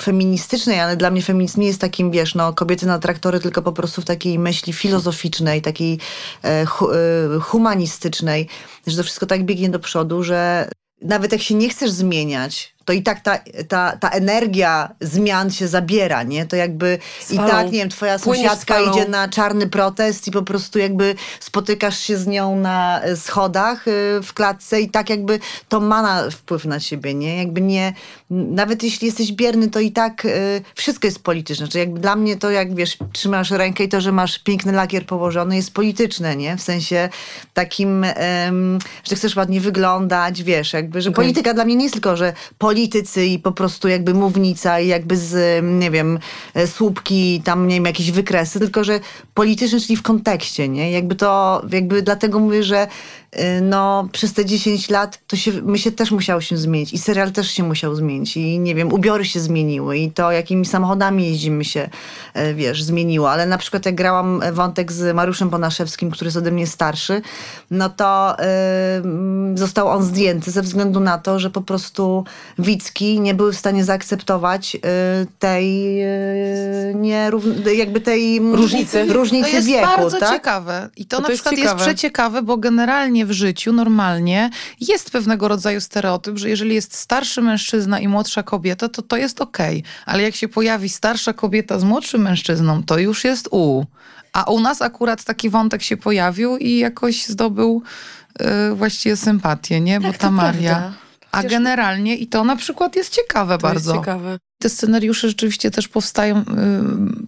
D: feministycznej, ale dla mnie feminizm nie jest takim, wiesz, no, kobiety na traktory, tylko po prostu w takiej myśli filozoficznej, takiej e, hu, e, humanistycznej, że to wszystko tak biegnie do przodu, że nawet jak się nie chcesz zmieniać, to i tak ta, ta, ta energia zmian się zabiera, nie? To jakby i tak, nie wiem, twoja sąsiadka idzie na czarny protest i po prostu jakby spotykasz się z nią na e, schodach y, w klatce i tak jakby to ma na, wpływ na ciebie, nie? Jakby nie, nawet jeśli jesteś bierny, to i tak y, wszystko jest polityczne. Czyli jakby dla mnie to, jak wiesz, trzymasz rękę i to, że masz piękny lakier położony jest polityczne, nie? W sensie takim, że chcesz ładnie wyglądać, wiesz, jakby, że
B: Okej.
D: polityka dla mnie nie jest tylko, że politycy i po prostu jakby mównica i jakby z, nie wiem, e, słupki, tam, nie wiem, jakieś wykresy, tylko, że polityczny, czyli w kontekście, nie? Jakby to, jakby dlatego mówię, że no, przez te 10 lat to się, my się też musiało się zmienić i serial też się musiał zmienić i nie wiem, ubiory się zmieniły i to, jakimi samochodami jeździmy się, e, wiesz, zmieniło, ale na przykład jak grałam wątek z Mariuszem Bonaszewskim, który jest ode mnie starszy, no to y, mm, został on zdjęty ze względu na to, że po prostu Wicki nie były w stanie zaakceptować y, tej y, nierówn- jakby tej
B: Różnicy.
D: różnicy
C: To jest
D: wieku,
C: bardzo
D: tak?
C: ciekawe. I to,
B: No
C: na
B: to jest
C: przykład jest,
B: ciekawe.
C: przeciekawe, bo generalnie w życiu normalnie jest pewnego rodzaju stereotyp, że jeżeli jest starszy mężczyzna i młodsza kobieta, to to jest okej. Ale jak się pojawi starsza kobieta z młodszym mężczyzną, to już jest u. A u nas akurat taki wątek się pojawił i jakoś zdobył y, właściwie sympatię, nie? Bo
E: Tak,
C: ta
E: to
C: Maria.
E: prawda.
C: A generalnie, i to na przykład jest ciekawe
B: To
C: bardzo.
B: jest ciekawe.
C: Te scenariusze rzeczywiście też powstają y,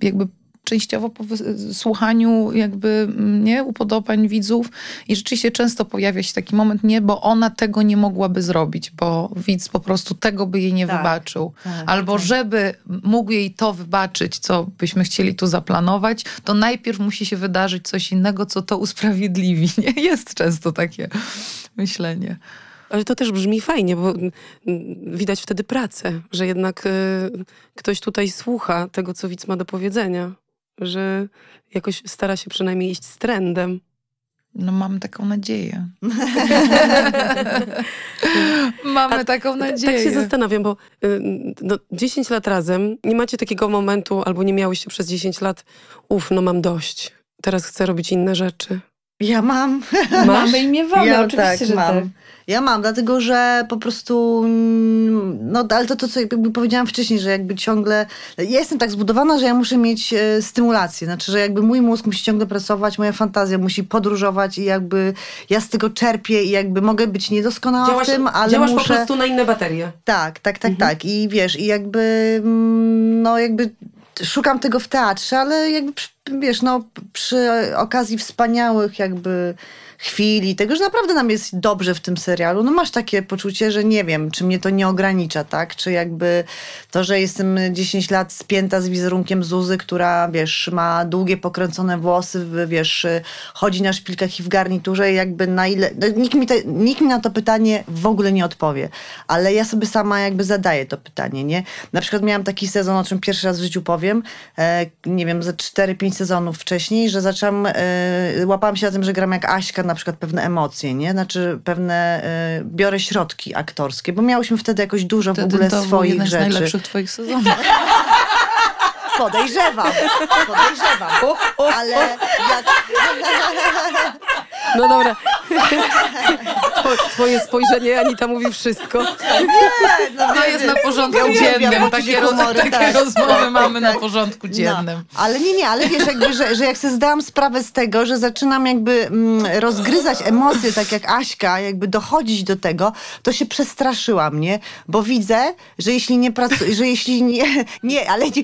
C: jakby częściowo po słuchaniu jakby mm, nie upodobań widzów i rzeczywiście często pojawia się taki moment, nie, bo ona tego nie mogłaby zrobić, bo widz po prostu tego by jej nie
D: Tak.
C: wybaczył.
D: Tak,
C: Albo
D: tak.
C: żeby mógł jej to wybaczyć, co byśmy chcieli tu zaplanować, to najpierw musi się wydarzyć coś innego, co to usprawiedliwi. Nie? Jest często takie myślenie.
B: Ale to też brzmi fajnie, bo widać wtedy pracę, że jednak y, ktoś tutaj słucha tego, co widz ma do powiedzenia. Że jakoś stara się przynajmniej iść z trendem.
C: No mam taką nadzieję. mamy
B: A
C: taką
B: Tak
C: nadzieję.
B: się zastanawiam, bo y, no, 10 lat razem, nie macie takiego momentu, albo nie miałyście przez 10 lat, uff, no mam dość, teraz chcę robić inne rzeczy.
D: Ja mam.
E: Mamy i miewamy,
D: ja,
E: oczywiście,
D: tak,
E: że
D: mam.
E: tak.
D: Ja mam, dlatego że po prostu, mm, no ale to, to co jakby powiedziałam wcześniej, że jakby ciągle, ja jestem tak zbudowana, że ja muszę mieć e, stymulację, znaczy, że jakby mój mózg musi ciągle pracować, moja fantazja musi podróżować i jakby ja z tego czerpię i jakby mogę być niedoskonała w tym, ale
B: działasz
D: muszę...
B: po prostu na inne baterie.
D: Tak, tak, tak,
B: Mhm.
D: tak. I wiesz, i jakby, mm, no jakby szukam tego w teatrze, ale jakby, wiesz, no przy okazji wspaniałych jakby chwil i tego, że naprawdę nam jest dobrze w tym serialu, no masz takie poczucie, że nie wiem, czy mnie to nie ogranicza, tak? Czy jakby to, że jestem 10 lat spięta z wizerunkiem Zuzy, która, wiesz, ma długie pokręcone włosy, wiesz, chodzi na szpilkach i w garniturze, jakby na ile... no, Nikt mi, te, nikt mi na to pytanie w ogóle nie odpowie, ale ja sobie sama jakby zadaję to pytanie, nie? Na przykład miałam taki sezon, o czym pierwszy raz w życiu powiem, e, nie wiem, ze 4-5 sezonów wcześniej, że zaczęłam, e, łapałam się na tym, że gram jak Aśka, na przykład pewne emocje, nie? Znaczy pewne, e, biorę środki aktorskie, bo miałyśmy wtedy jakoś dużo w
C: Wtedy
D: ogóle
C: to
D: swoich
C: jeden
D: rzeczy.
C: najlepszych twoich sezonów.
D: Podejrzewam, podejrzewam, ale jak...
B: No dobra. Two- Twoje spojrzenie, Anita mówi wszystko.
D: no,
C: To jest na porządku dziennym. Takie,
D: humoru,
C: takie
D: tak.
C: rozmowy
D: Tak,
C: mamy na
D: tak.
C: porządku dziennym.
D: No, ale nie, nie, ale wiesz, jakby, że, że jak sobie zdałam sprawę z tego, że zaczynam jakby mm, rozgryzać emocje, tak jak Aśka, jakby dochodzić do tego, to się przestraszyła mnie, bo widzę, że jeśli nie pracuję, że jeśli nie, nie, ale nie,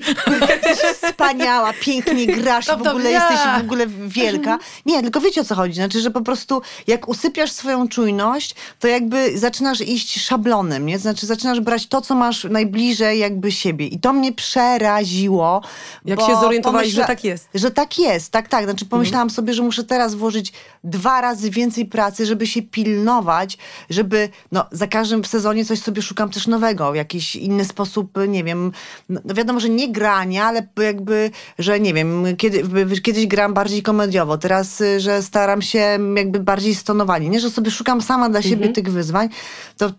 D: jesteś wspaniała, pięknie grasz,
C: To
D: w ogóle
C: ja.
D: jesteś w ogóle wielka. Nie, tylko wiecie o co chodzi, znaczy, że po prostu jak usypiasz swoją czujność, to jakby zaczynasz iść szablonem, nie? Znaczy zaczynasz brać to, co masz najbliżej jakby siebie i to mnie przeraziło.
B: Jak się zorientowałeś, że tak jest.
D: że tak jest, tak, tak. Znaczy pomyślałam sobie, że muszę teraz włożyć dwa razy więcej pracy, żeby się pilnować, żeby, no za każdym w sezonie coś sobie szukam też nowego, w jakiś inny sposób, nie wiem, no no wiadomo, że nie grania, ale jakby, że nie wiem, kiedy, kiedyś gram bardziej komediowo, teraz, y, że staram się jakby bardziej stonowanie, nie, że sobie szukam sama dla siebie tych wyzwań, to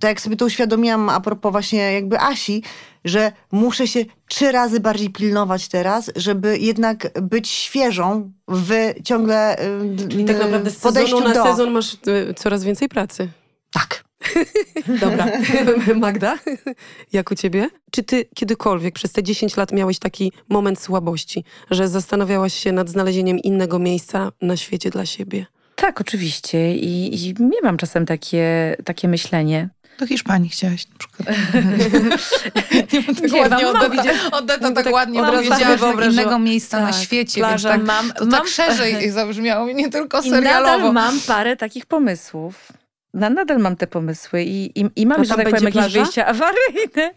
D: to jak sobie to uświadomiłam a propos właśnie jakby Asi, że muszę się trzy razy bardziej pilnować teraz, żeby jednak być świeżą w ciągle
B: I tak naprawdę z
D: podejściu
B: sezonu na
D: do...
B: sezon masz y, coraz więcej pracy.
D: Tak.
B: Dobra. Magda, jak u ciebie? Czy ty kiedykolwiek przez te 10 lat miałeś taki moment słabości, że zastanawiałaś się nad znalezieniem innego miejsca na świecie dla siebie?
E: Tak, oczywiście. I, i miałam czasem takie, takie myślenie.
C: Do Hiszpanii chciałaś na przykład. nie mam tak
E: Nie,
C: ładnie
E: mam- mam-
C: Odeta, Odeta tak,
B: tak
C: ładnie że innego miejsca na
E: Tak,
C: świecie,
E: plaża,
C: więc tak,
E: mam-
C: to
E: mam-
C: tak szerzej zabrzmiało i nie tylko
E: I
C: serialowo.
E: nadal mam parę takich pomysłów. Na, nadal mam te pomysły i, i, i mam, że tak powiem, jakieś
B: plaża?
E: wyjścia awaryjne.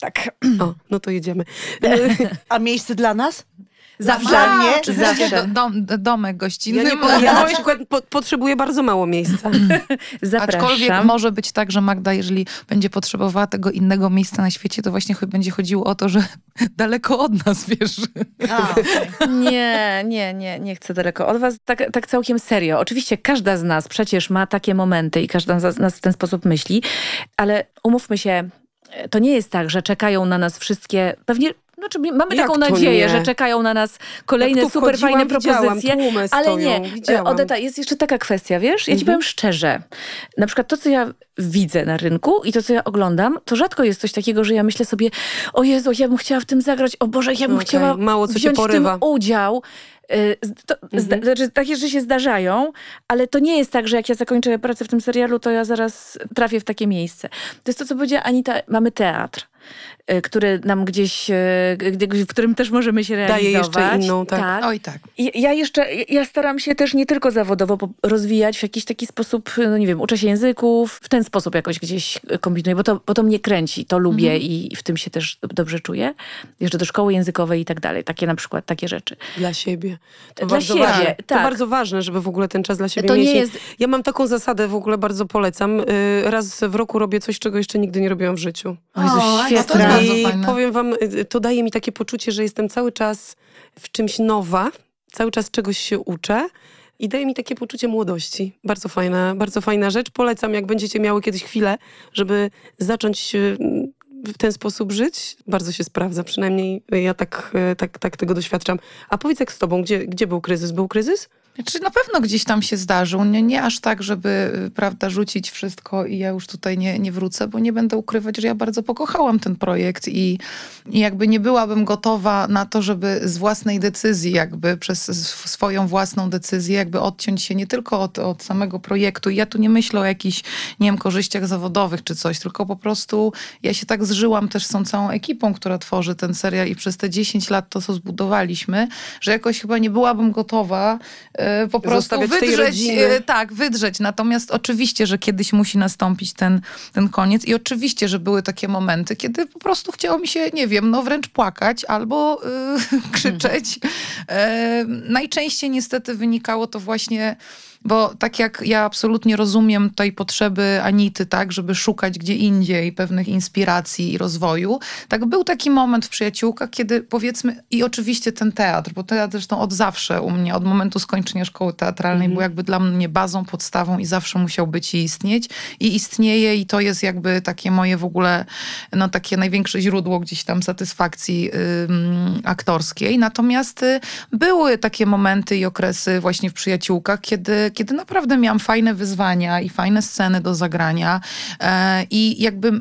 E: Tak.
B: O, no to jedziemy.
D: A miejsce dla nas?
E: Zawsze.
D: Dla mnie?
E: Zawsze.
C: do, dom, domek gościnny.
B: Ja, nie,
C: mój.
B: ja na przykład po, potrzebuję bardzo mało miejsca.
E: Zapraszam.
C: Aczkolwiek może być tak, że Magda, jeżeli będzie potrzebowała tego innego miejsca na świecie, to właśnie będzie chodziło o to, że daleko od nas, wiesz.
D: A, okej.
E: Nie, nie, nie, nie chcę daleko od was. Tak, tak całkiem serio. Oczywiście każda z nas przecież ma takie momenty i każda z nas w ten sposób myśli, ale umówmy się, to nie jest tak, że czekają na nas wszystkie, pewnie, znaczy mamy
B: Jak
E: taką nadzieję,
B: nie?
E: że czekają na nas kolejne super fajne propozycje. Ale
B: stoją,
E: nie,
B: widziałam.
E: Odeta, jest jeszcze taka kwestia, wiesz? Ja ci powiem szczerze. Na przykład to, co ja widzę na rynku i to, co ja oglądam, to rzadko jest coś takiego, że ja myślę sobie, o Jezu, ja bym chciała w tym zagrać, o Boże, ja bym
B: Okej,
E: chciała
B: mało co
E: wziąć w tym udział. Z- To, zda, znaczy, takie rzeczy się zdarzają, ale to nie jest tak, że jak ja zakończę pracę w tym serialu, to ja zaraz trafię w takie miejsce. To jest to, co powiedziała Anita, mamy teatr, który nam gdzieś, y, w którym też możemy się
B: Daje
E: realizować.
B: jeszcze inną, tak.
C: Oj tak.
E: I Ja jeszcze, ja staram się też nie tylko zawodowo rozwijać w jakiś taki sposób, no nie wiem, uczę się języków, w ten sposób jakoś gdzieś kombinuję, bo to, bo to mnie kręci, to lubię i, i w tym się też dobrze czuję. Jeszcze do szkoły językowej i tak dalej, takie na przykład, takie rzeczy.
B: Dla siebie. To
E: Dla
B: bardzo
E: siebie,
B: ważne. To
E: tak.
B: bardzo ważne, żeby w ogóle ten czas dla siebie
E: To
B: mieć.
E: nie jest-
B: Ja mam taką zasadę, w ogóle bardzo polecam. Y, Raz w roku robię coś, czego jeszcze nigdy nie robiłam w życiu.
E: O Jezu,
C: to
E: świetne.
C: Bardzo
B: I
C: fajne.
B: powiem wam, y, to daje mi takie poczucie, że jestem cały czas w czymś nowa, cały czas czegoś się uczę. i daje mi takie poczucie młodości. Bardzo fajna, bardzo fajna rzecz. Polecam, jak będziecie miały kiedyś chwilę, żeby zacząć y, w ten sposób żyć, bardzo się sprawdza. Przynajmniej ja tak, y, tak, tak tego doświadczam. A powiedz jak z tobą, gdzie, gdzie był kryzys? Był kryzys?
C: Znaczy na pewno gdzieś tam się zdarzył. Nie, nie aż tak, żeby y, prawda, rzucić wszystko i ja już tutaj nie, nie wrócę, bo nie będę ukrywać, że ja bardzo pokochałam ten projekt i, i jakby nie byłabym gotowa na to, żeby z własnej decyzji, jakby przez sw- swoją własną decyzję, jakby odciąć się nie tylko od, od samego projektu. I ja tu nie myślę o jakichś, nie wiem, korzyściach zawodowych czy coś, tylko po prostu ja się tak zżyłam też z tą całą ekipą, która tworzy ten serial i przez te 10 lat to, co zbudowaliśmy, że jakoś chyba nie byłabym gotowa e, po prostu
B: Zostawiać
C: wydrzeć, e, tak, wydrzeć. Natomiast oczywiście, że kiedyś musi nastąpić ten, ten koniec i oczywiście, że były takie momenty, kiedy po prostu chciało mi się, nie wiem, no wręcz płakać albo y, krzyczeć. E, najczęściej niestety wynikało to właśnie bo tak jak ja absolutnie rozumiem tej potrzeby Anity, tak, żeby szukać gdzie indziej pewnych inspiracji i rozwoju, tak był taki moment w Przyjaciółkach, kiedy powiedzmy, i oczywiście ten teatr, bo teatr zresztą od zawsze u mnie, od momentu skończenia szkoły teatralnej był jakby dla mnie bazą, podstawą i zawsze musiał być i istnieć. I istnieje i to jest jakby takie moje w ogóle, no takie największe źródło gdzieś tam satysfakcji ym, aktorskiej. Natomiast y, były takie momenty i okresy właśnie w Przyjaciółkach, kiedy, kiedy naprawdę miałam fajne wyzwania i fajne sceny do zagrania e, i jakby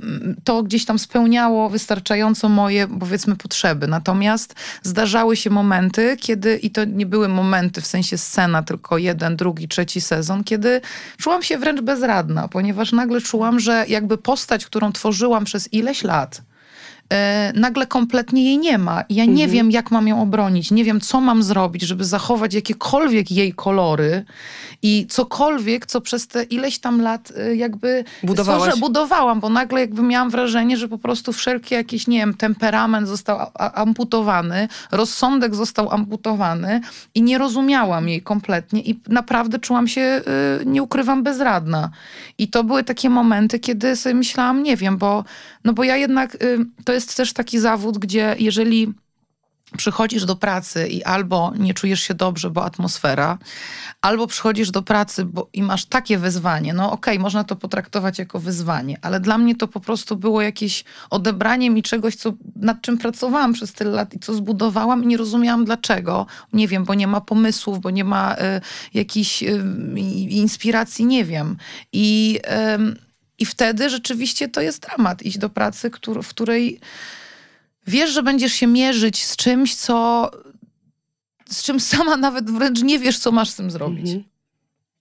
C: to gdzieś tam spełniało wystarczająco moje, powiedzmy, potrzeby. Natomiast zdarzały się momenty, kiedy, i to nie były momenty w sensie scena, tylko jeden, drugi, trzeci sezon, kiedy czułam się wręcz bezradna, ponieważ nagle czułam, że jakby postać, którą tworzyłam przez ileś lat, nagle kompletnie jej nie ma. I ja nie wiem, jak mam ją obronić. Nie wiem, co mam zrobić, żeby zachować jakiekolwiek jej kolory i cokolwiek, co przez te ileś tam lat e, jakby
B: Budowałaś.
C: budowałam, bo nagle jakby miałam wrażenie, że po prostu wszelki jakiś, nie wiem, temperament został amputowany, rozsądek został amputowany i nie rozumiałam jej kompletnie i naprawdę czułam się, y, nie ukrywam, bezradna. I to były takie momenty, kiedy sobie myślałam, nie wiem, bo, no bo ja jednak, to jest też taki zawód, gdzie jeżeli przychodzisz do pracy i albo nie czujesz się dobrze, bo atmosfera, albo przychodzisz do pracy bo, i masz takie wyzwanie. No okej, można to potraktować jako wyzwanie, ale dla mnie to po prostu było jakieś odebranie mi czegoś, co, nad czym pracowałam przez tyle lat i co zbudowałam i nie rozumiałam dlaczego. Nie wiem, bo nie ma pomysłów, bo nie ma y, jakichś y, inspiracji, nie wiem. I, ym, I wtedy rzeczywiście to jest dramat, iść do pracy, w której wiesz, że będziesz się mierzyć z czymś, co z czym sama nawet wręcz nie wiesz, co masz z tym zrobić.
B: Mhm.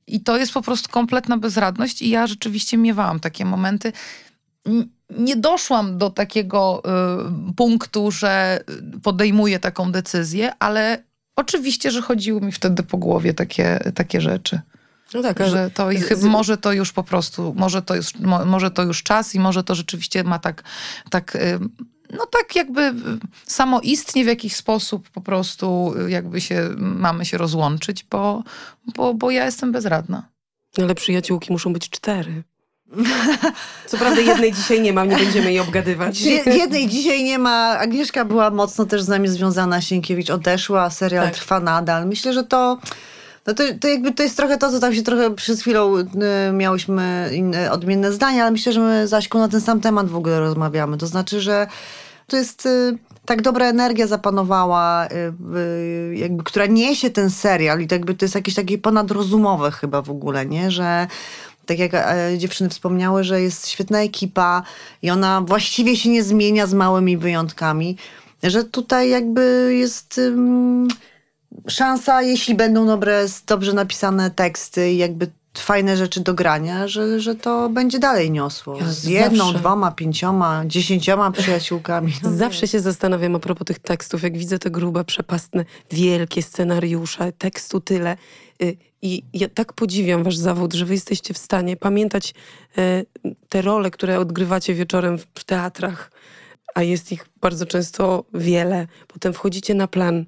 C: I to jest po prostu kompletna bezradność i ja rzeczywiście miewałam takie momenty. Nie doszłam do takiego y, punktu, że podejmuję taką decyzję, ale oczywiście, że chodziły mi wtedy po głowie takie, takie rzeczy.
B: No tak,
C: Że to i
B: z-
C: chyba,
B: z-
C: może to już po prostu, może to już, mo, może to już czas i może to rzeczywiście ma tak, tak y, no tak jakby samoistnie w jakiś sposób po prostu y, jakby się, mamy się rozłączyć, bo, bo, bo ja jestem bezradna.
B: Ale przyjaciółki muszą być cztery. Co prawda jednej dzisiaj nie mam, nie będziemy jej obgadywać.
D: Je- Jednej dzisiaj nie ma. Agnieszka była mocno też z nami związana. Sienkiewicz odeszła, serial
B: Tak.
D: trwa nadal. Myślę, że to. No to, to jakby to jest trochę to, co tam się trochę przed chwilą y, miałyśmy inne, odmienne zdania, ale myślę, że my z Aśką na ten sam temat w ogóle rozmawiamy. To znaczy, że to jest y, tak dobra energia zapanowała, y, y, jakby, która niesie ten serial i to jakby to jest jakieś takie ponadrozumowe chyba w ogóle, nie? Że tak jak e, dziewczyny wspomniały, że jest świetna ekipa i ona właściwie się nie zmienia z małymi wyjątkami, że tutaj jakby jest szansa, jeśli będą dobre, dobrze napisane teksty i jakby fajne rzeczy do grania, że, że to będzie dalej niosło.
B: Ja
D: z jedną,
B: zawsze-
D: dwoma, pięcioma, dziesięcioma przyjaciółkami. No
B: Zawsze się zastanawiam a propos tych tekstów, jak widzę te grube, przepastne, wielkie scenariusze, tekstu tyle. Y, I ja tak podziwiam wasz zawód, że wy jesteście w stanie pamiętać y, te role, które odgrywacie wieczorem w teatrach, a jest ich bardzo często wiele. Potem wchodzicie na plan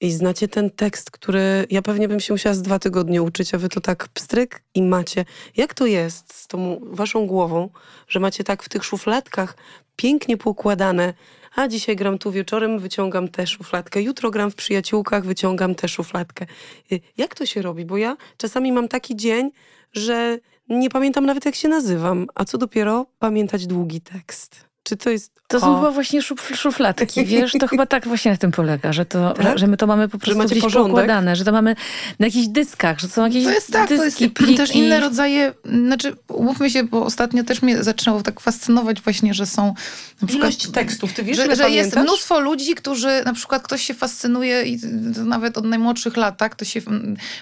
B: i znacie ten tekst, który ja pewnie bym się musiała z dwa tygodnie uczyć, a wy to tak pstryk i macie. Jak to jest z tą waszą głową, że macie tak w tych szufladkach pięknie poukładane, A dzisiaj gram tu wieczorem, wyciągam tę szufladkę. Jutro gram w przyjaciółkach, wyciągam tę szufladkę. Y, Jak to się robi? Bo ja czasami mam taki dzień, że nie pamiętam nawet jak się nazywam, a co dopiero pamiętać długi tekst. Czy to jest...
E: To
B: o,
E: są chyba właśnie szuf, szufladki, wiesz? To chyba tak właśnie na tym polega, że, to,
B: Tak?
E: że my to mamy po prostu gdzieś
B: porządek?
E: poukładane, że to mamy na jakichś dyskach, że są jakieś
C: To jest tak, to jest
E: dyski, pliki.
C: też inne rodzaje, znaczy umówmy się, bo ostatnio też mnie zaczynało tak fascynować właśnie, że są na przykład...
B: Ilość tekstów, ty wiesz,
C: że, że jest mnóstwo ludzi, którzy na przykład ktoś się fascynuje i nawet od najmłodszych lat, tak, to się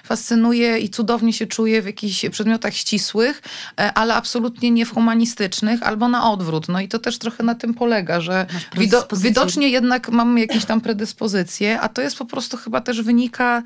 C: fascynuje i cudownie się czuje w jakichś przedmiotach ścisłych, e, ale absolutnie nie w humanistycznych, albo na odwrót. No i to też trochę na tym polega, że wido, widocznie jednak mamy jakieś tam predyspozycje, a to jest po prostu chyba też wynika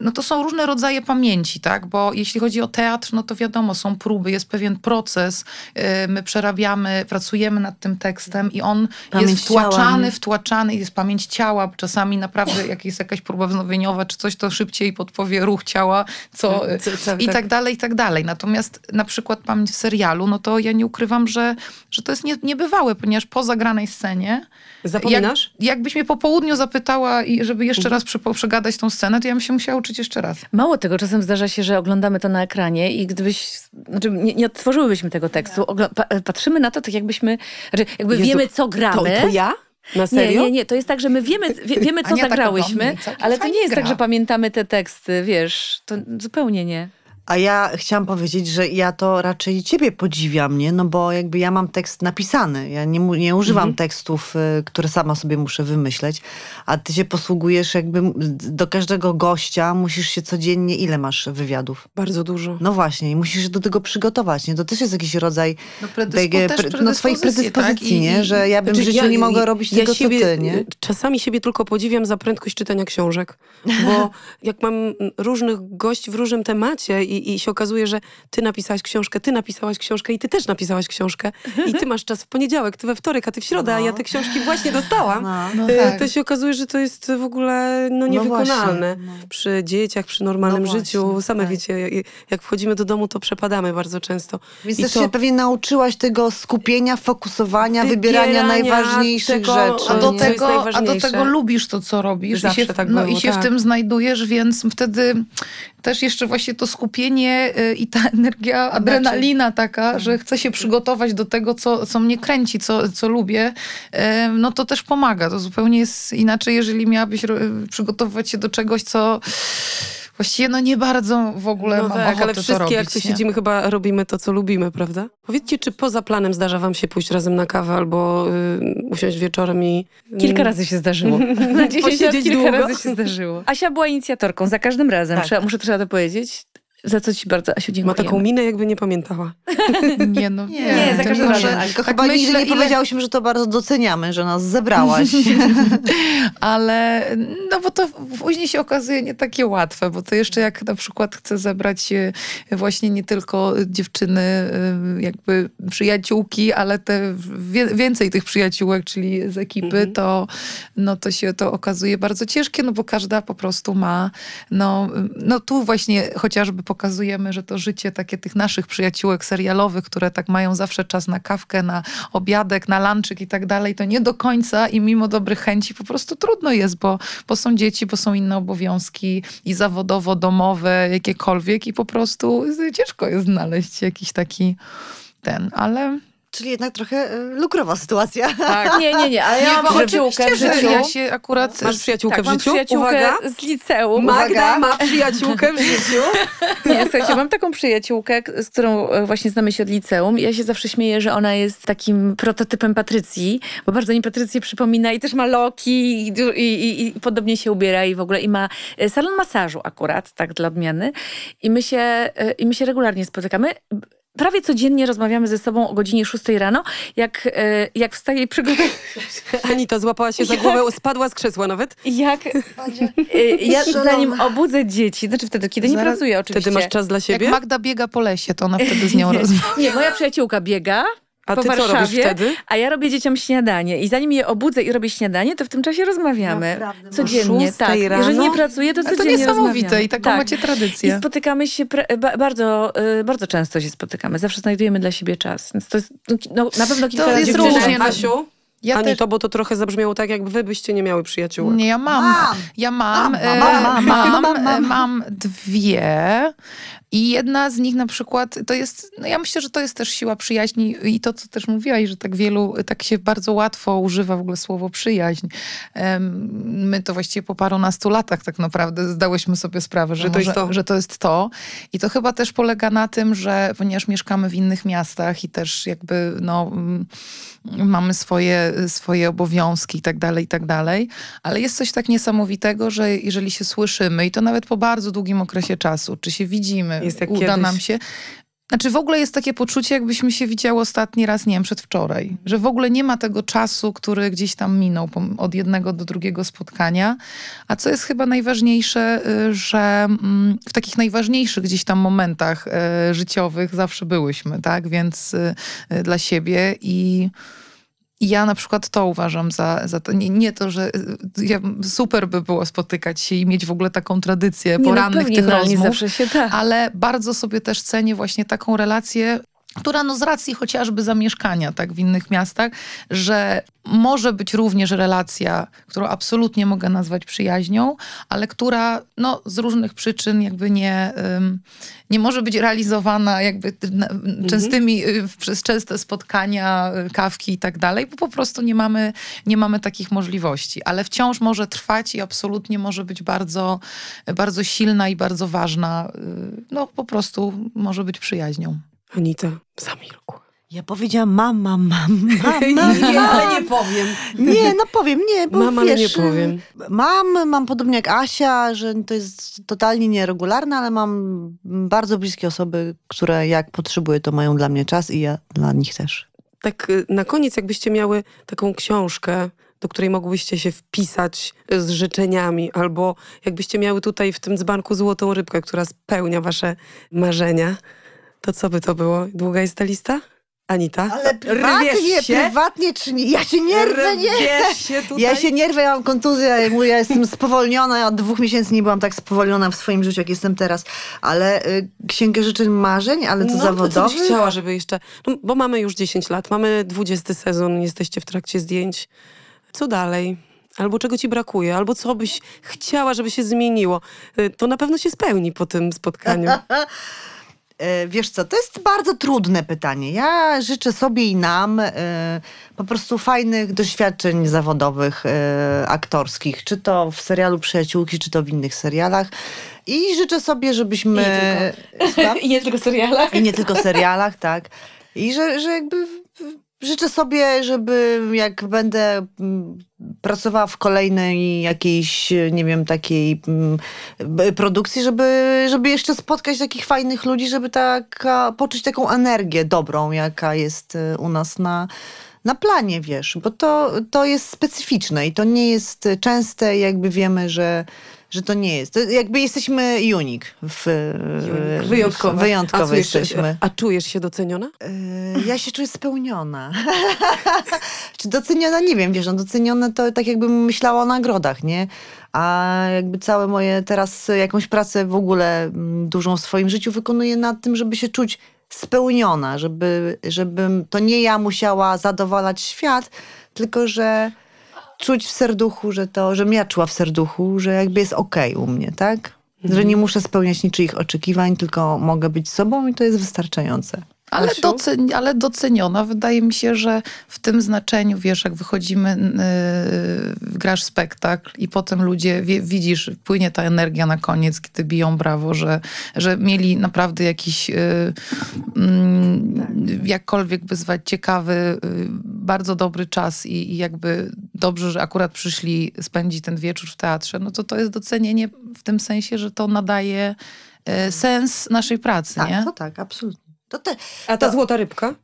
C: no to są różne rodzaje pamięci, tak? Bo jeśli chodzi o teatr, no to wiadomo, są próby, jest pewien proces, e, my przerabiamy, pracujemy nad tym tekstem i on
D: Pamięć
C: jest wtłaczany,
D: ciała,
C: wtłaczany, jest pamięć ciała, czasami naprawdę jak jest jakaś próba wznowieniowa czy coś, to szybciej podpowie ruch ciała, co,
B: Co- co-
C: i
B: tak.
C: tak dalej, i tak dalej. Natomiast na przykład pamięć w serialu, no to ja nie ukrywam, że, że to jest nie, niebywałe, ponieważ po zagranej scenie
B: Zapominasz?
C: jak, jakbyś mnie po południu zapytała, żeby jeszcze raz przy, przegadać tą scenę, to ja bym się musiała uczyć jeszcze raz.
E: Mało tego, czasem zdarza się, że oglądamy to na ekranie i gdybyś, znaczy nie, nie odtworzyłybyśmy tego tekstu, ogl- pa, patrzymy na to tak jakbyśmy, znaczy jakby
B: Jezu,
E: wiemy co
B: To,
E: gramy.
B: to ja? Na
E: Nie,
B: serio?
E: nie, nie, to jest tak, że my wiemy, wie, wiemy co
C: Ania tak
E: zagrałyśmy,
C: całkiem
E: ale to nie jest tak,
C: gra.
E: że pamiętamy te teksty, wiesz, to zupełnie nie.
D: A ja chciałam powiedzieć, że ja to raczej ciebie podziwiam, nie? No bo jakby ja mam tekst napisany. Ja nie, nie używam
B: Mhm.
D: tekstów, y, które sama sobie muszę wymyśleć, a ty się posługujesz jakby do każdego gościa musisz się codziennie, ile masz wywiadów?
B: Bardzo dużo.
D: No właśnie, i musisz się do tego przygotować, nie? To też jest jakiś rodzaj
C: No,
D: takie pre- no, twoich predyspozycji,
C: tak?
D: nie? Że ja bym w
B: Znaczy,
D: życiu nie mogła robić tego,
B: siebie,
D: co ty, nie?
B: Czasami siebie tylko podziwiam za prędkość czytania książek. Bo jak mam różnych gości w różnym temacie i, i się okazuje, że ty napisałaś książkę, ty napisałaś książkę i ty też napisałaś książkę i ty masz czas w poniedziałek, ty we wtorek, a ty w środę, a ja te książki właśnie dostałam.
D: No.
C: No
B: E,
C: tak.
B: To się okazuje, że to jest w ogóle no, niewykonalne.
D: właśnie, no.
B: Przy dzieciach, przy normalnym
D: No
B: życiu. Same
D: tak.
B: wiecie, jak- wchodzimy do domu, to przepadamy bardzo często.
D: Więc
B: I
D: też
B: to-
D: się pewnie nauczyłaś tego skupienia, fokusowania, wybierania,
B: Wybierania
D: najważniejszych
B: tego,
D: rzeczy.
C: A do, tego, a do tego lubisz to, co robisz
B: Zawsze
C: i się,
B: tak
C: no,
B: było,
C: i się
B: tak.
C: w tym znajdujesz, więc wtedy też jeszcze właśnie to skupienie y, i ta energia, adrenalina taka, że chcę się przygotować do tego, co, co mnie kręci, co, co lubię, y, no to też pomaga. To zupełnie jest inaczej, jeżeli miałabyś przygotowywać się do czegoś, co właściwie no nie bardzo w ogóle
B: No
C: mam
B: tak, ale
C: to
B: wszystkie
C: robić.
B: jak tu siedzimy, chyba robimy to, co lubimy, prawda? Powiedzcie, czy poza planem zdarza wam się pójść razem na kawę albo y, usiąść wieczorem i...
E: Kilka razy się zdarzyło. Na 10 lat kilka
B: długo.
E: razy się zdarzyło. Asia była inicjatorką za każdym razem,
B: Tak.
E: trzeba, muszę trzeba to powiedzieć. Za co ci bardzo, Asiu,
B: Ma
E: dziękuję.
B: taką minę, jakby nie pamiętała.
C: Nie, no,
D: Nie,
E: Nie, za każdym razem,
D: Tylko
C: tak
D: chyba nigdy
C: myślę,
D: nie
C: ile-
D: powiedziałyśmy, że to bardzo doceniamy, że nas zebrałaś.
C: Ale no bo to później się okazuje nie takie łatwe, bo to jeszcze jak na przykład chcę zebrać e, właśnie nie tylko dziewczyny, e, jakby przyjaciółki, ale te więcej tych przyjaciółek, czyli z ekipy,
B: Mhm.
C: to, no to się to okazuje bardzo ciężkie, no bo każda po prostu ma, no, no tu właśnie chociażby pokazujemy, że to życie takie tych naszych przyjaciółek serialowych, które tak mają zawsze czas na kawkę, na obiadek, na lunchek i tak dalej, to nie do końca i mimo dobrych chęci po prostu trudno jest, bo, bo są dzieci, bo są inne obowiązki i zawodowo, domowe, jakiekolwiek i po prostu ciężko jest znaleźć jakiś taki ten, ale...
D: Czyli jednak trochę y, lukrowa sytuacja.
E: Tak. Nie, nie, nie, ale ja mam przyjaciółkę w życiu.
C: ja się akurat...
B: Masz przyjaciółkę
E: tak,
B: w
E: mam
B: życiu?
E: przyjaciółkę
B: Uwaga!
E: z liceum.
B: Magda
D: Uwaga.
B: ma przyjaciółkę w życiu.
E: Nie, słuchajcie, mam taką przyjaciółkę, z którą e, właśnie znamy się od liceum. Ja się zawsze śmieję, że ona jest takim prototypem Patrycji, bo bardzo mi Patrycję przypomina i też ma loki i, i, i, i podobnie się ubiera i w ogóle i ma e, salon masażu akurat, tak dla odmiany. I my się, e, i my się regularnie spotykamy. Prawie codziennie rozmawiamy ze sobą o godzinie 6 rano, jak, e, jak wstaje i przygotowuje
B: Anita złapała się za głowę, spadła z krzesła nawet.
E: Jak y, ja zanim obudzę dzieci, znaczy wtedy, kiedy nie
C: Zaraz-
E: pracuję oczywiście.
B: Wtedy masz czas dla
C: Jak
B: siebie?
C: Magda biega po lesie, to ona wtedy z nią rozmawia.
E: Nie, moja przyjaciółka biega
B: A
E: po
B: ty co robisz
E: Warszawie,
B: wtedy?
E: a ja robię dzieciom śniadanie. I zanim je obudzę i robię śniadanie, to w tym czasie rozmawiamy.
D: Naprawdę?
E: Codziennie,
B: szóstej
E: tak.
B: rano?
E: Jeżeli nie pracuję, to
C: A to
E: codziennie
C: niesamowite
E: rozmawiamy.
C: i taką
E: tak.
C: macie
E: I
C: tradycję.
E: spotykamy się ba, bardzo, y, bardzo często się spotykamy. Zawsze znajdujemy dla siebie czas. Więc to jest no, no, na pewno kilka
C: To
E: razy
C: jest różnie, no.
B: Asiu?
C: Ja
B: Ani
C: też-
B: to, bo to trochę zabrzmiało tak, jakby wy byście nie miały przyjaciółek.
C: Nie, ja mam.
D: Mam.
C: Ja mam.
D: Mam,
C: e,
D: mam, mam,
C: mam,
D: mam,
C: e,
D: mam.
C: mam dwie. I jedna z nich na przykład, to jest, no ja myślę, że to jest też siła przyjaźni i to, co też mówiłaś, że tak wielu, tak się bardzo łatwo używa w ogóle słowo przyjaźń. My to właściwie po parunastu latach tak naprawdę zdałyśmy sobie sprawę, że,
B: Że to jest
C: może-
B: to.
C: że to jest to. I to chyba też polega na tym, że ponieważ mieszkamy w innych miastach i też jakby no, mm, mamy swoje, swoje obowiązki i tak dalej, i tak dalej, ale jest coś tak niesamowitego, że jeżeli się słyszymy i to nawet po bardzo długim okresie czasu, czy się widzimy,
B: Jest jak
C: uda
B: kiedyś.
C: nam się... Znaczy w ogóle jest takie poczucie, jakbyśmy się widziały ostatni raz, nie wiem, przedwczoraj. Że w ogóle nie ma tego czasu, który gdzieś tam minął od jednego do drugiego spotkania. A co jest chyba najważniejsze, y, że mm, w takich najważniejszych gdzieś tam momentach y, życiowych zawsze byłyśmy, tak? Więc y, dla siebie i... I ja na przykład to uważam za, za to. Nie, nie to, że y, ja, super by było spotykać się i mieć w ogóle taką tradycję
E: Nie, no
C: porannych
E: pewnie,
C: tych
E: no,
C: rozmów
E: się da.
C: ale bardzo sobie też cenię właśnie taką relację, która no z racji chociażby zamieszkania tak w innych miastach, że może być również relacja, którą absolutnie mogę nazwać przyjaźnią, ale która no, z różnych przyczyn jakby nie, ym, nie może być realizowana jakby na- częstymi, y, przez częste spotkania, y, kawki i tak dalej, bo po prostu nie mamy, nie mamy takich możliwości. Ale wciąż może trwać i absolutnie może być bardzo, bardzo silna i bardzo ważna. y, No po prostu może być przyjaźnią.
B: Anita zamilkła.
D: Ja powiedziałam mam, mam, mam, mam, mam,
B: Nie, ale nie powiem.
D: Nie, no powiem, nie, bo
B: Mam,
D: wiesz,
B: nie powiem.
D: Mam, mam podobnie jak Asia, że to jest totalnie nieregularne, ale mam bardzo bliskie osoby, które jak potrzebuję, to mają dla mnie czas i ja dla nich też.
B: Tak y, na koniec, jakbyście miały taką książkę, do której mogłybyście się wpisać z życzeniami, albo jakbyście miały tutaj w tym dzbanku złotą rybkę, która spełnia wasze marzenia, to co by to było? Długa jest ta lista? Anita?
D: Ale prywatnie,
B: się?
D: prywatnie czy nie? Ja się nie rwę, nie!
B: Się tutaj?
D: Ja się nie rwę, ja mam kontuzję, ja mówię, ja jestem spowolniona, ja od dwóch miesięcy nie byłam tak spowolniona w swoim życiu, jak jestem teraz. Ale y, księgę życzeń marzeń, ale to
B: no, co byś chciała, żeby jeszcze... No, bo mamy już 10 lat, mamy 20 sezon, jesteście w trakcie zdjęć. Co dalej? Albo czego ci brakuje, albo co byś chciała, żeby się zmieniło. Y, To na pewno się spełni po tym spotkaniu.
D: E, Wiesz co, to jest bardzo trudne pytanie. Ja życzę sobie i nam e, po prostu fajnych doświadczeń zawodowych, e, aktorskich, czy to w serialu Przyjaciółki, czy to w innych serialach. I życzę sobie, żebyśmy...
E: I nie tylko serialach.
D: I nie tylko serialach, tak. I że, że jakby życzę sobie, żeby jak będę mm, pracowała w kolejnej jakiejś, nie wiem, takiej mm, b- produkcji, żeby, żeby jeszcze spotkać takich fajnych ludzi, żeby taka, poczuć taką energię dobrą, jaka jest y, u nas na, na planie, wiesz, bo to, to jest specyficzne i to nie jest częste, jakby wiemy, że że to nie jest. To jakby jesteśmy unik. W,
B: Wyjątkowe.
D: Wyjątkowe
B: a, czujesz,
D: jesteśmy.
B: a czujesz się doceniona?
D: Yy, Ja się czuję spełniona. Czy doceniona? Nie wiem, wiesz, no docenione to tak jakbym myślała o nagrodach, nie? A jakby całe moje teraz jakąś pracę w ogóle mm, dużą w swoim życiu wykonuję nad tym, żeby się czuć spełniona, żeby, żebym to nie ja musiała zadowalać świat, tylko że czuć w serduchu, że to, żebym ja czuła w serduchu, że jakby jest okej u mnie, tak? Że nie muszę spełniać niczyich oczekiwań, tylko mogę być sobą i to jest wystarczające.
C: Ale, docen, ale doceniona. Wydaje mi się, że w tym znaczeniu, wiesz, jak wychodzimy, yy, grasz spektakl i potem ludzie, wie, widzisz, płynie ta energia na koniec, kiedy biją brawo, że, że mieli naprawdę jakiś, yy, mm, jakkolwiek by zwać, ciekawy, yy, bardzo dobry czas i, i jakby dobrze, że akurat przyszli spędzić ten wieczór w teatrze, no to to jest docenienie w tym sensie, że to nadaje yy, sens naszej pracy,
D: Tak,
C: nie?
D: to tak, absolutnie. To te,
B: A ta
D: To-
B: złota rybka?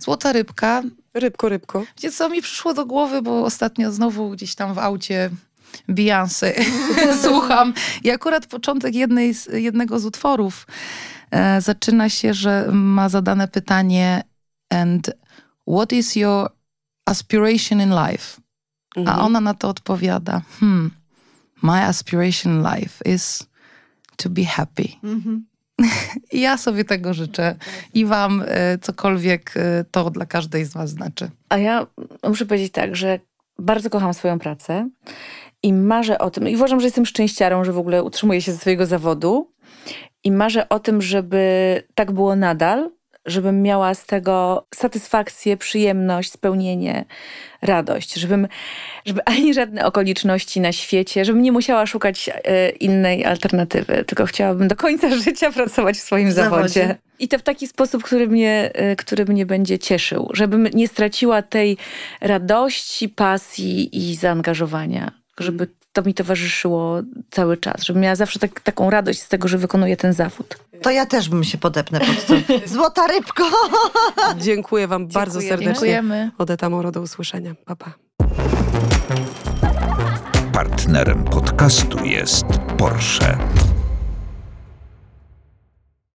C: Złota rybka,
B: Rybko, rybko.
C: Wiecie co mi przyszło do głowy, bo ostatnio znowu gdzieś tam w aucie Beyoncé słucham i akurat początek jednej z, jednego z utworów e, zaczyna się, że ma zadane pytanie and what is your aspiration in life?
B: Mhm.
C: A ona na to odpowiada, hmm, my aspiration in life is to be happy.
D: Mhm.
C: Ja sobie tego życzę. I wam e, cokolwiek e, to dla każdej z was znaczy.
E: A ja muszę powiedzieć tak, że bardzo kocham swoją pracę i marzę o tym, i uważam, że jestem szczęściarą, że w ogóle utrzymuję się ze swojego zawodu i marzę o tym, żeby tak było nadal, żebym miała z tego satysfakcję, przyjemność, spełnienie, radość, żebym, żeby ani żadne okoliczności na świecie, żebym nie musiała szukać e, innej alternatywy, tylko chciałabym do końca życia pracować w swoim
D: zawodzie.
E: zawodzie. I to w taki sposób, który mnie, e, który mnie będzie cieszył, żebym nie straciła tej radości, pasji i zaangażowania, żeby to mi towarzyszyło cały czas, żebym miała zawsze tak, taką radość z tego, że wykonuję ten zawód.
D: To ja też bym się podepnę pod to. Złota rybko!
B: Dziękuję wam bardzo
E: Dziękuję.
B: serdecznie.
C: Dziękujemy.
B: Odeta Moro, do usłyszenia. Pa, pa.
A: Partnerem podcastu jest Porsche.